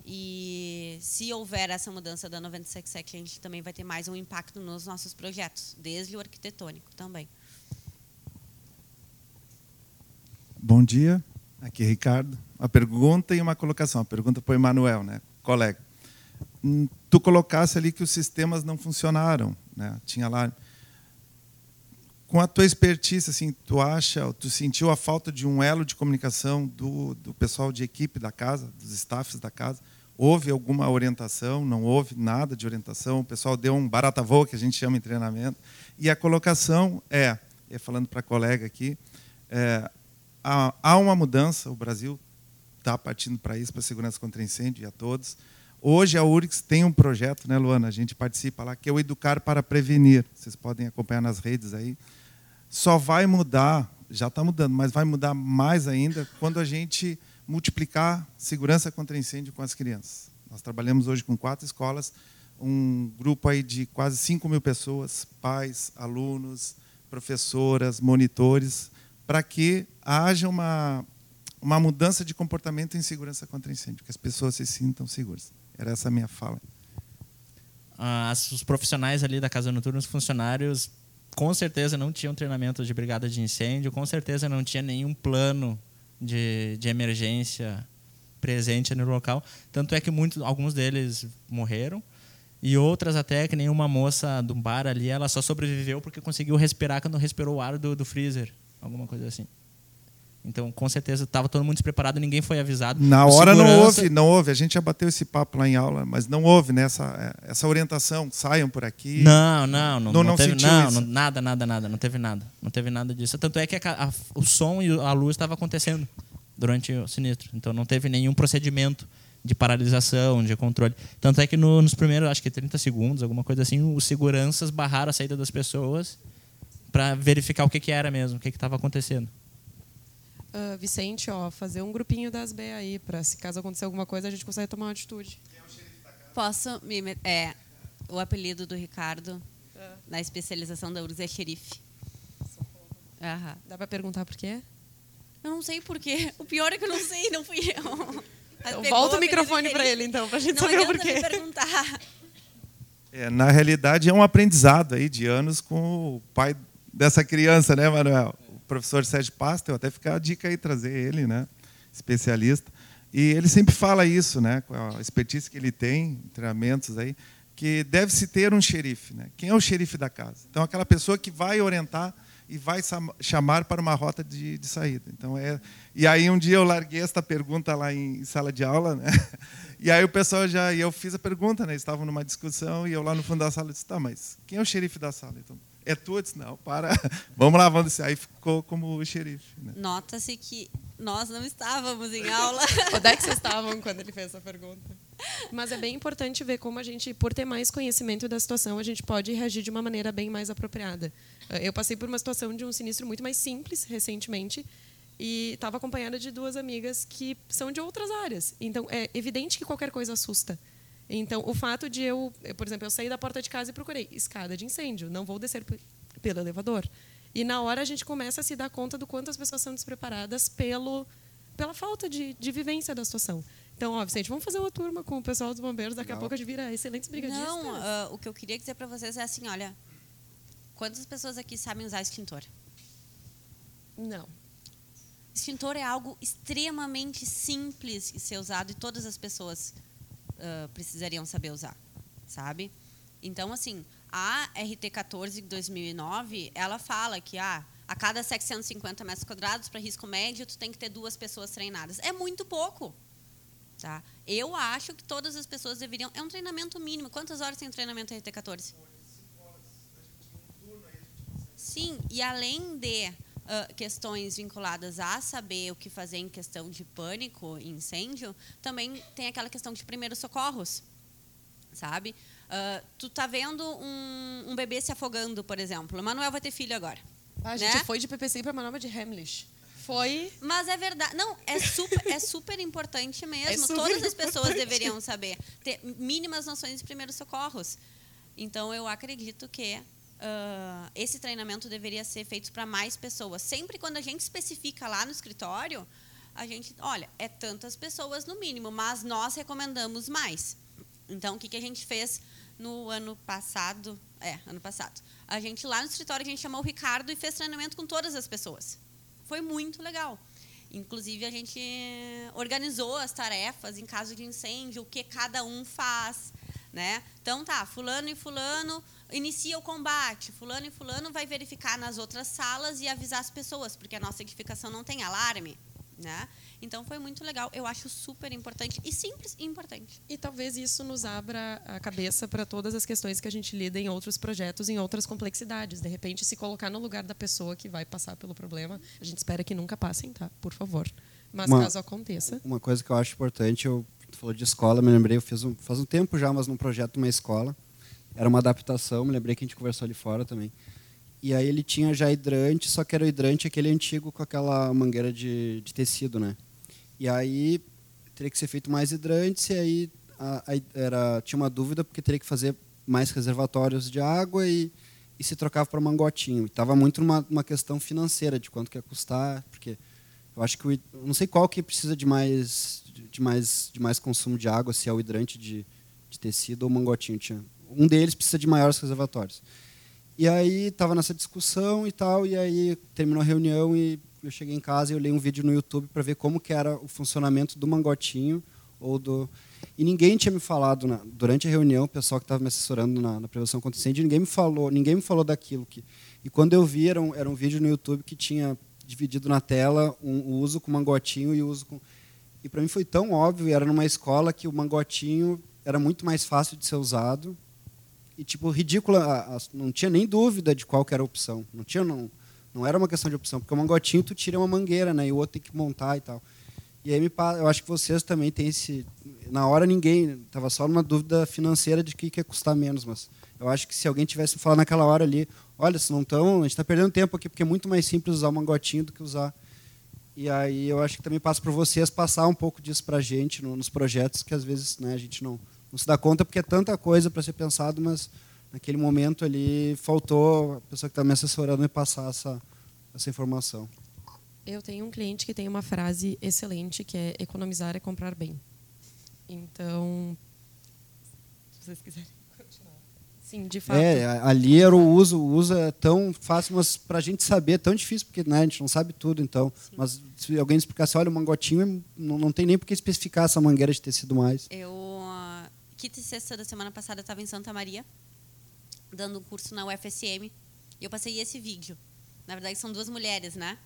Speaker 6: E se houver essa mudança da 977, a gente também vai ter mais um impacto nos nossos projetos, desde o arquitetônico também.
Speaker 9: Bom dia, aqui é Ricardo. Uma pergunta e uma colocação. A pergunta para o Emanuel, né, colega. Hum, tu colocasse ali que os sistemas não funcionaram, né? Tinha lá com a tua expertise, assim, tu acha, tu sentiu a falta de um elo de comunicação do, do pessoal de equipe da casa, dos staffs da casa? Houve alguma orientação? Não houve nada de orientação? O pessoal deu um barata voa, que a gente chama em treinamento. E a colocação é, falando para a colega aqui, é, há, há uma mudança, o Brasil está partindo para isso, para segurança contra incêndio e a todos. Hoje a URIX tem um projeto, né, Luana? A gente participa lá, que é o Educar para Prevenir. Vocês podem acompanhar nas redes aí. Só vai mudar, já está mudando, mas vai mudar mais ainda quando a gente multiplicar segurança contra incêndio com as crianças. Nós trabalhamos hoje com quatro escolas, um grupo aí de quase 5 mil pessoas, pais, alunos, professoras, monitores, para que haja uma, uma mudança de comportamento em segurança contra incêndio, que as pessoas se sintam seguras. Era essa a minha fala.
Speaker 7: Ah, os profissionais ali da Casa Noturna, os funcionários, com certeza não tinham treinamento de brigada de incêndio, com certeza não tinha nenhum plano de, de emergência presente no local. Tanto é que muitos, alguns deles morreram. E outras até, que nem uma moça do bar ali, ela só sobreviveu porque conseguiu respirar quando respirou o ar do, do freezer. Alguma coisa assim. Então, com certeza, estava todo mundo despreparado, ninguém foi avisado.
Speaker 9: Na hora segurança... não houve, não houve. A gente já bateu esse papo lá em aula, mas não houve nessa né, essa orientação. Saiam por aqui.
Speaker 7: Não, não, não, não, não teve não, não, nada, nada, nada, não teve nada, não teve nada disso. Tanto é que a, a, o som e a luz estava acontecendo durante o sinistro. Então, não teve nenhum procedimento de paralisação, de controle. Tanto é que no, nos primeiros, acho que 30 segundos, alguma coisa assim, os seguranças barraram a saída das pessoas para verificar o que, que era mesmo, o que estava acontecendo
Speaker 5: uh, Vicente, ó, fazer um grupinho das B aí, para se caso acontecer alguma coisa, a gente consegue tomar uma atitude. Quem é o xerife da casa?
Speaker 6: posso me met- é o apelido do Ricardo na especialização da URGS é xerife. Aham.
Speaker 5: Dá pra perguntar por quê?
Speaker 6: Eu não sei porquê. O pior é que eu não sei, não fui eu.
Speaker 5: Então, volta o microfone pra
Speaker 6: xerife.
Speaker 5: ele, então, pra gente
Speaker 6: não
Speaker 5: saber o
Speaker 6: adianta
Speaker 5: porquê.
Speaker 6: me perguntar.
Speaker 9: É, na realidade, é um aprendizado aí de anos com o pai dessa criança, né, Manuel? O professor Sérgio Pastel, até fica a dica aí, trazer ele, né? Especialista. E ele sempre fala isso, né? Com a expertise que ele tem, em treinamentos aí, que deve-se ter um xerife, né? Quem é o xerife da casa? Então, aquela pessoa que vai orientar e vai chamar para uma rota de, de saída. Então é. E aí um dia eu larguei esta pergunta lá em sala de aula, né? E aí o pessoal já e eu fiz a pergunta, né? Estavam numa discussão e eu lá no fundo da sala disse: "Tá, mas quem é o xerife da sala?" Então, é tu, eu disse: "Não, para. Vamos lá, vamos." Aí ficou como o xerife, né?
Speaker 6: Nota-se que nós não estávamos em aula.
Speaker 5: Onde é que vocês estavam quando ele fez essa pergunta? Mas é bem importante ver como a gente, por ter mais conhecimento da situação, a gente pode reagir de uma maneira bem mais apropriada. Eh, Eu passei por uma situação de um sinistro muito mais simples recentemente e estava acompanhada de duas amigas que são de outras áreas. Então é evidente que qualquer coisa assusta. Então o fato de eu, por exemplo, eu saí da porta de casa e procurei escada de incêndio, não vou descer pe- pelo elevador. E na hora a gente começa a se dar conta do quanto as pessoas são despreparadas pelo pela falta de, de vivência da situação. Então, ó, Vicente, vamos fazer uma turma com o pessoal dos bombeiros. Daqui a pouco a gente vira excelentes brigadistas.
Speaker 6: Não, ah, o que eu queria dizer para vocês é assim, olha, quantas pessoas aqui sabem usar extintor?
Speaker 5: Não.
Speaker 6: Extintor é algo extremamente simples de ser usado e todas as pessoas ah, precisariam saber usar, sabe? Então, assim, a RT14 de 2009, ela fala que ah, a cada 750 metros quadrados para risco médio, tu tem que ter duas pessoas treinadas. É muito pouco. Tá? Eu acho que todas as pessoas deveriam. É um treinamento mínimo. Quantas horas tem treinamento RT14? Sim, e além de ah, questões vinculadas a saber o que fazer em questão de pânico e incêndio, também tem aquela questão de primeiros socorros, sabe? Ah, tu tá vendo um, um bebê se afogando, por exemplo. O Manuel vai ter filho agora.
Speaker 5: A
Speaker 6: né?
Speaker 5: gente foi de PPC para Manoma de Hamlish. Foi.
Speaker 6: Mas é verdade. Não, é super, é super importante mesmo.
Speaker 5: É super
Speaker 6: Todas as pessoas
Speaker 5: importante.
Speaker 6: deveriam saber. Ter mínimas noções de primeiros socorros. Então, eu acredito que ah, esse treinamento deveria ser feito para mais pessoas. Sempre quando a gente especifica lá no escritório, a gente, olha, é tantas pessoas no mínimo, mas nós recomendamos mais. Então, o que, que a gente fez no ano passado? É, ano passado. A gente lá no escritório, a gente chamou o Ricardo e fez treinamento com todas as pessoas. Foi muito legal. Inclusive, a gente organizou as tarefas em caso de incêndio, o que cada um faz. Né? Então, tá, fulano e fulano inicia o combate, fulano e fulano vai verificar nas outras salas e avisar as pessoas, porque a nossa edificação não tem alarme. Né? Então, foi muito legal. Eu acho super importante e simples e importante.
Speaker 5: E talvez isso nos abra a cabeça para todas as questões que a gente lida em outros projetos, em outras complexidades. De repente, se colocar no lugar da pessoa que vai passar pelo problema, a gente espera que nunca passem, tá? Por favor. Mas
Speaker 4: Uma-
Speaker 5: caso aconteça.
Speaker 4: Uma coisa que eu acho importante, eu tu falou de escola, me lembrei, eu fiz um, faz um tempo já, mas num projeto de uma escola. Era uma adaptação, me lembrei que a gente conversou ali fora também. E aí ele tinha já hidrante, só que era o hidrante aquele antigo com aquela mangueira de, de tecido, né? E aí teria que ser feito mais hidrantes e aí a- a- era, tinha uma dúvida porque teria que fazer mais reservatórios de água e, e se trocava para mangotinho. Estava muito numa, numa questão financeira de quanto que ia custar, porque eu acho que o, não sei qual que precisa de mais de mais de mais consumo de água, se é o hidrante de, de tecido ou o mangotinho. Tinha, um deles precisa de maiores reservatórios. E aí estava nessa discussão e tal, e aí terminou a reunião e eu cheguei em casa e eu olhei um vídeo no YouTube para ver como que era o funcionamento do mangotinho ou do e ninguém tinha me falado na- durante a reunião, o pessoal que estava me assessorando na, na prevenção contra incêndio, ninguém me falou, ninguém me falou daquilo que e quando eu vi era um, era um vídeo no YouTube que tinha dividido na tela um, o uso com mangotinho e o uso com e para mim foi tão óbvio, era numa escola que o mangotinho era muito mais fácil de ser usado e tipo ridícula, não tinha nem dúvida de qual era a opção. Não tinha não, não era uma questão de opção, porque o mangotinho tu tira uma mangueira, né, e o outro tem que montar e tal. E aí eu acho que vocês também têm esse na hora ninguém tava só numa dúvida financeira de que que ia custar menos, mas eu acho que se alguém tivesse falado naquela hora ali, olha, se não estão, a gente está perdendo tempo aqui porque é muito mais simples usar o mangotinho do que usar e aí eu acho que também passa por vocês passar um pouco disso para a gente no- nos projetos que às vezes né, a gente não, não se dá conta porque é tanta coisa para ser pensado, mas naquele momento ali faltou a pessoa que está me assessorando me passar essa, essa informação.
Speaker 5: Eu tenho um cliente que tem uma frase excelente que é economizar é comprar bem. Então, se vocês quiserem. Sim, de fato.
Speaker 4: É, ali era o uso, o uso é tão fácil, mas para a gente saber é tão difícil, porque né, a gente não sabe tudo, então. Sim. Mas se alguém explicasse, olha, o mangotinho, não, não tem nem por que especificar essa mangueira de tecido mais.
Speaker 6: Eu, uh, quinta e sexta da semana passada, estava em Santa Maria, dando um curso na UFSM, e eu passei esse vídeo. Na verdade, são duas mulheres, né?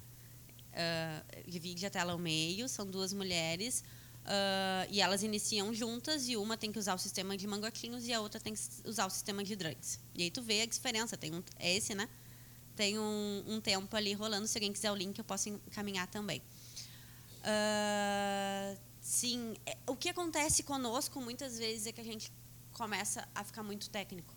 Speaker 6: Uh, divide a tela ao meio, são duas mulheres uh, e elas iniciam juntas e uma tem que usar o sistema de mangotinhos e a outra tem que usar o sistema de drugs. E aí tu vê a diferença, tem um, é esse, né? Tem um, um tempo ali rolando, se alguém quiser o link eu posso encaminhar também. Uh, sim, é, o que acontece conosco muitas vezes é que a gente começa a ficar muito técnico.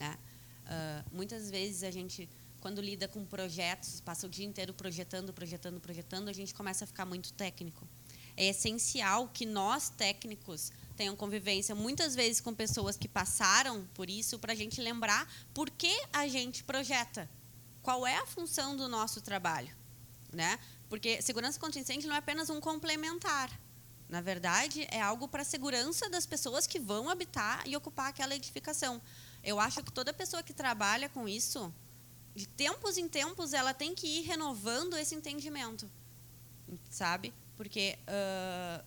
Speaker 6: Né? Uh, muitas vezes a gente quando lida com projetos, passa o dia inteiro projetando, projetando, projetando, a gente começa a ficar muito técnico. É essencial que nós, técnicos, tenham convivência muitas vezes com pessoas que passaram por isso, para a gente lembrar por que a gente projeta. Qual é a função do nosso trabalho? Né? Porque segurança contra incêndio não é apenas um complementar. Na verdade, é algo para a segurança das pessoas que vão habitar e ocupar aquela edificação. Eu acho que toda pessoa que trabalha com isso, de tempos em tempos, ela tem que ir renovando esse entendimento, sabe? Porque uh,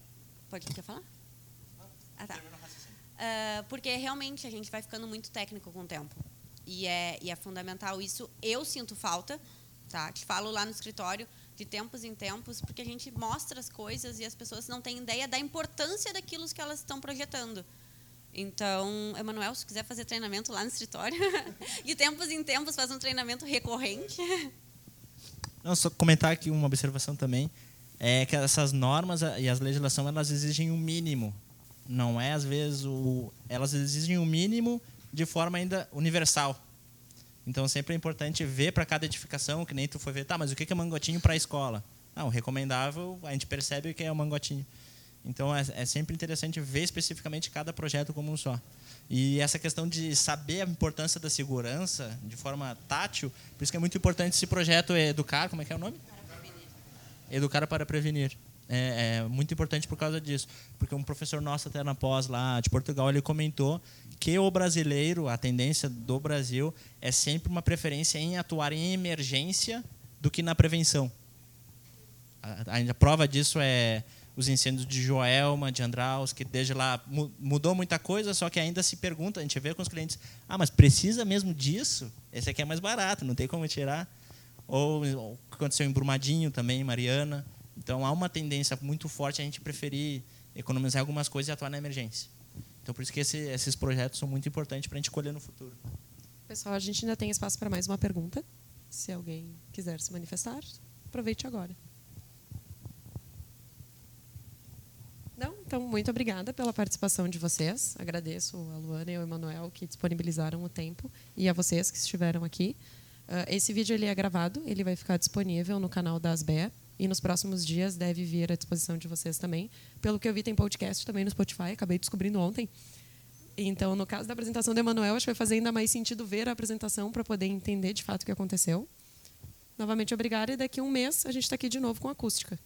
Speaker 6: pode quer falar? Ah, tá. Uh, porque realmente a gente vai ficando muito técnico com o tempo e é, e é fundamental isso. Eu sinto falta, tá? Te falo lá no escritório de tempos em tempos, porque a gente mostra as coisas e as pessoas não têm ideia da importância daquilo que elas estão projetando. Então, Emanuel, se quiser fazer treinamento lá no escritório, de tempos em tempos faz um treinamento recorrente.
Speaker 7: Não, só comentar aqui uma observação também, é que essas normas e as legislações elas exigem o um mínimo. Não é às vezes o elas exigem o um mínimo de forma ainda universal. Então sempre é importante ver para cada edificação, que nem tu foi ver, tá, mas o que é mangotinho para a escola? Ah, o recomendável, a gente percebe que é o mangotinho. Então é, é, sempre interessante ver especificamente cada projeto como um só. E essa questão de saber a importância da segurança de forma tátil, por isso que é muito importante esse projeto educar, como é que é o nome? Educar para prevenir. É, é, muito importante por causa disso, porque um professor nosso até na pós lá de Portugal ele comentou que o brasileiro, a tendência do Brasil é sempre uma preferência em atuar em emergência do que na prevenção. A, a prova disso é os incêndios de Joelma, de Andraus, que desde lá mudou muita coisa, só que ainda se pergunta, a gente vê com os clientes, ah, mas precisa mesmo disso? Esse aqui é mais barato, não tem como tirar. Ou, o que aconteceu em Brumadinho também, Mariana. Então há uma tendência muito forte a gente preferir economizar algumas coisas e atuar na emergência. Então por isso que esse, esses projetos são muito importantes para a gente colher no futuro.
Speaker 5: Pessoal, a gente ainda tem espaço para mais uma pergunta. Se alguém quiser se manifestar, aproveite agora. Não, então, muito obrigada pela participação de vocês. Agradeço a Luana e o Emanuel que disponibilizaram o tempo e a vocês que estiveram aqui. Uh, esse vídeo ele é gravado, ele vai ficar disponível no canal da Asbe e nos próximos dias deve vir à disposição de vocês também. Pelo que eu vi, tem podcast também no Spotify, acabei descobrindo ontem. Então, no caso da apresentação do Emanuel, acho que vai fazer ainda mais sentido ver a apresentação para poder entender de fato o que aconteceu. Novamente, obrigada e daqui a um mês a gente está aqui de novo com acústica.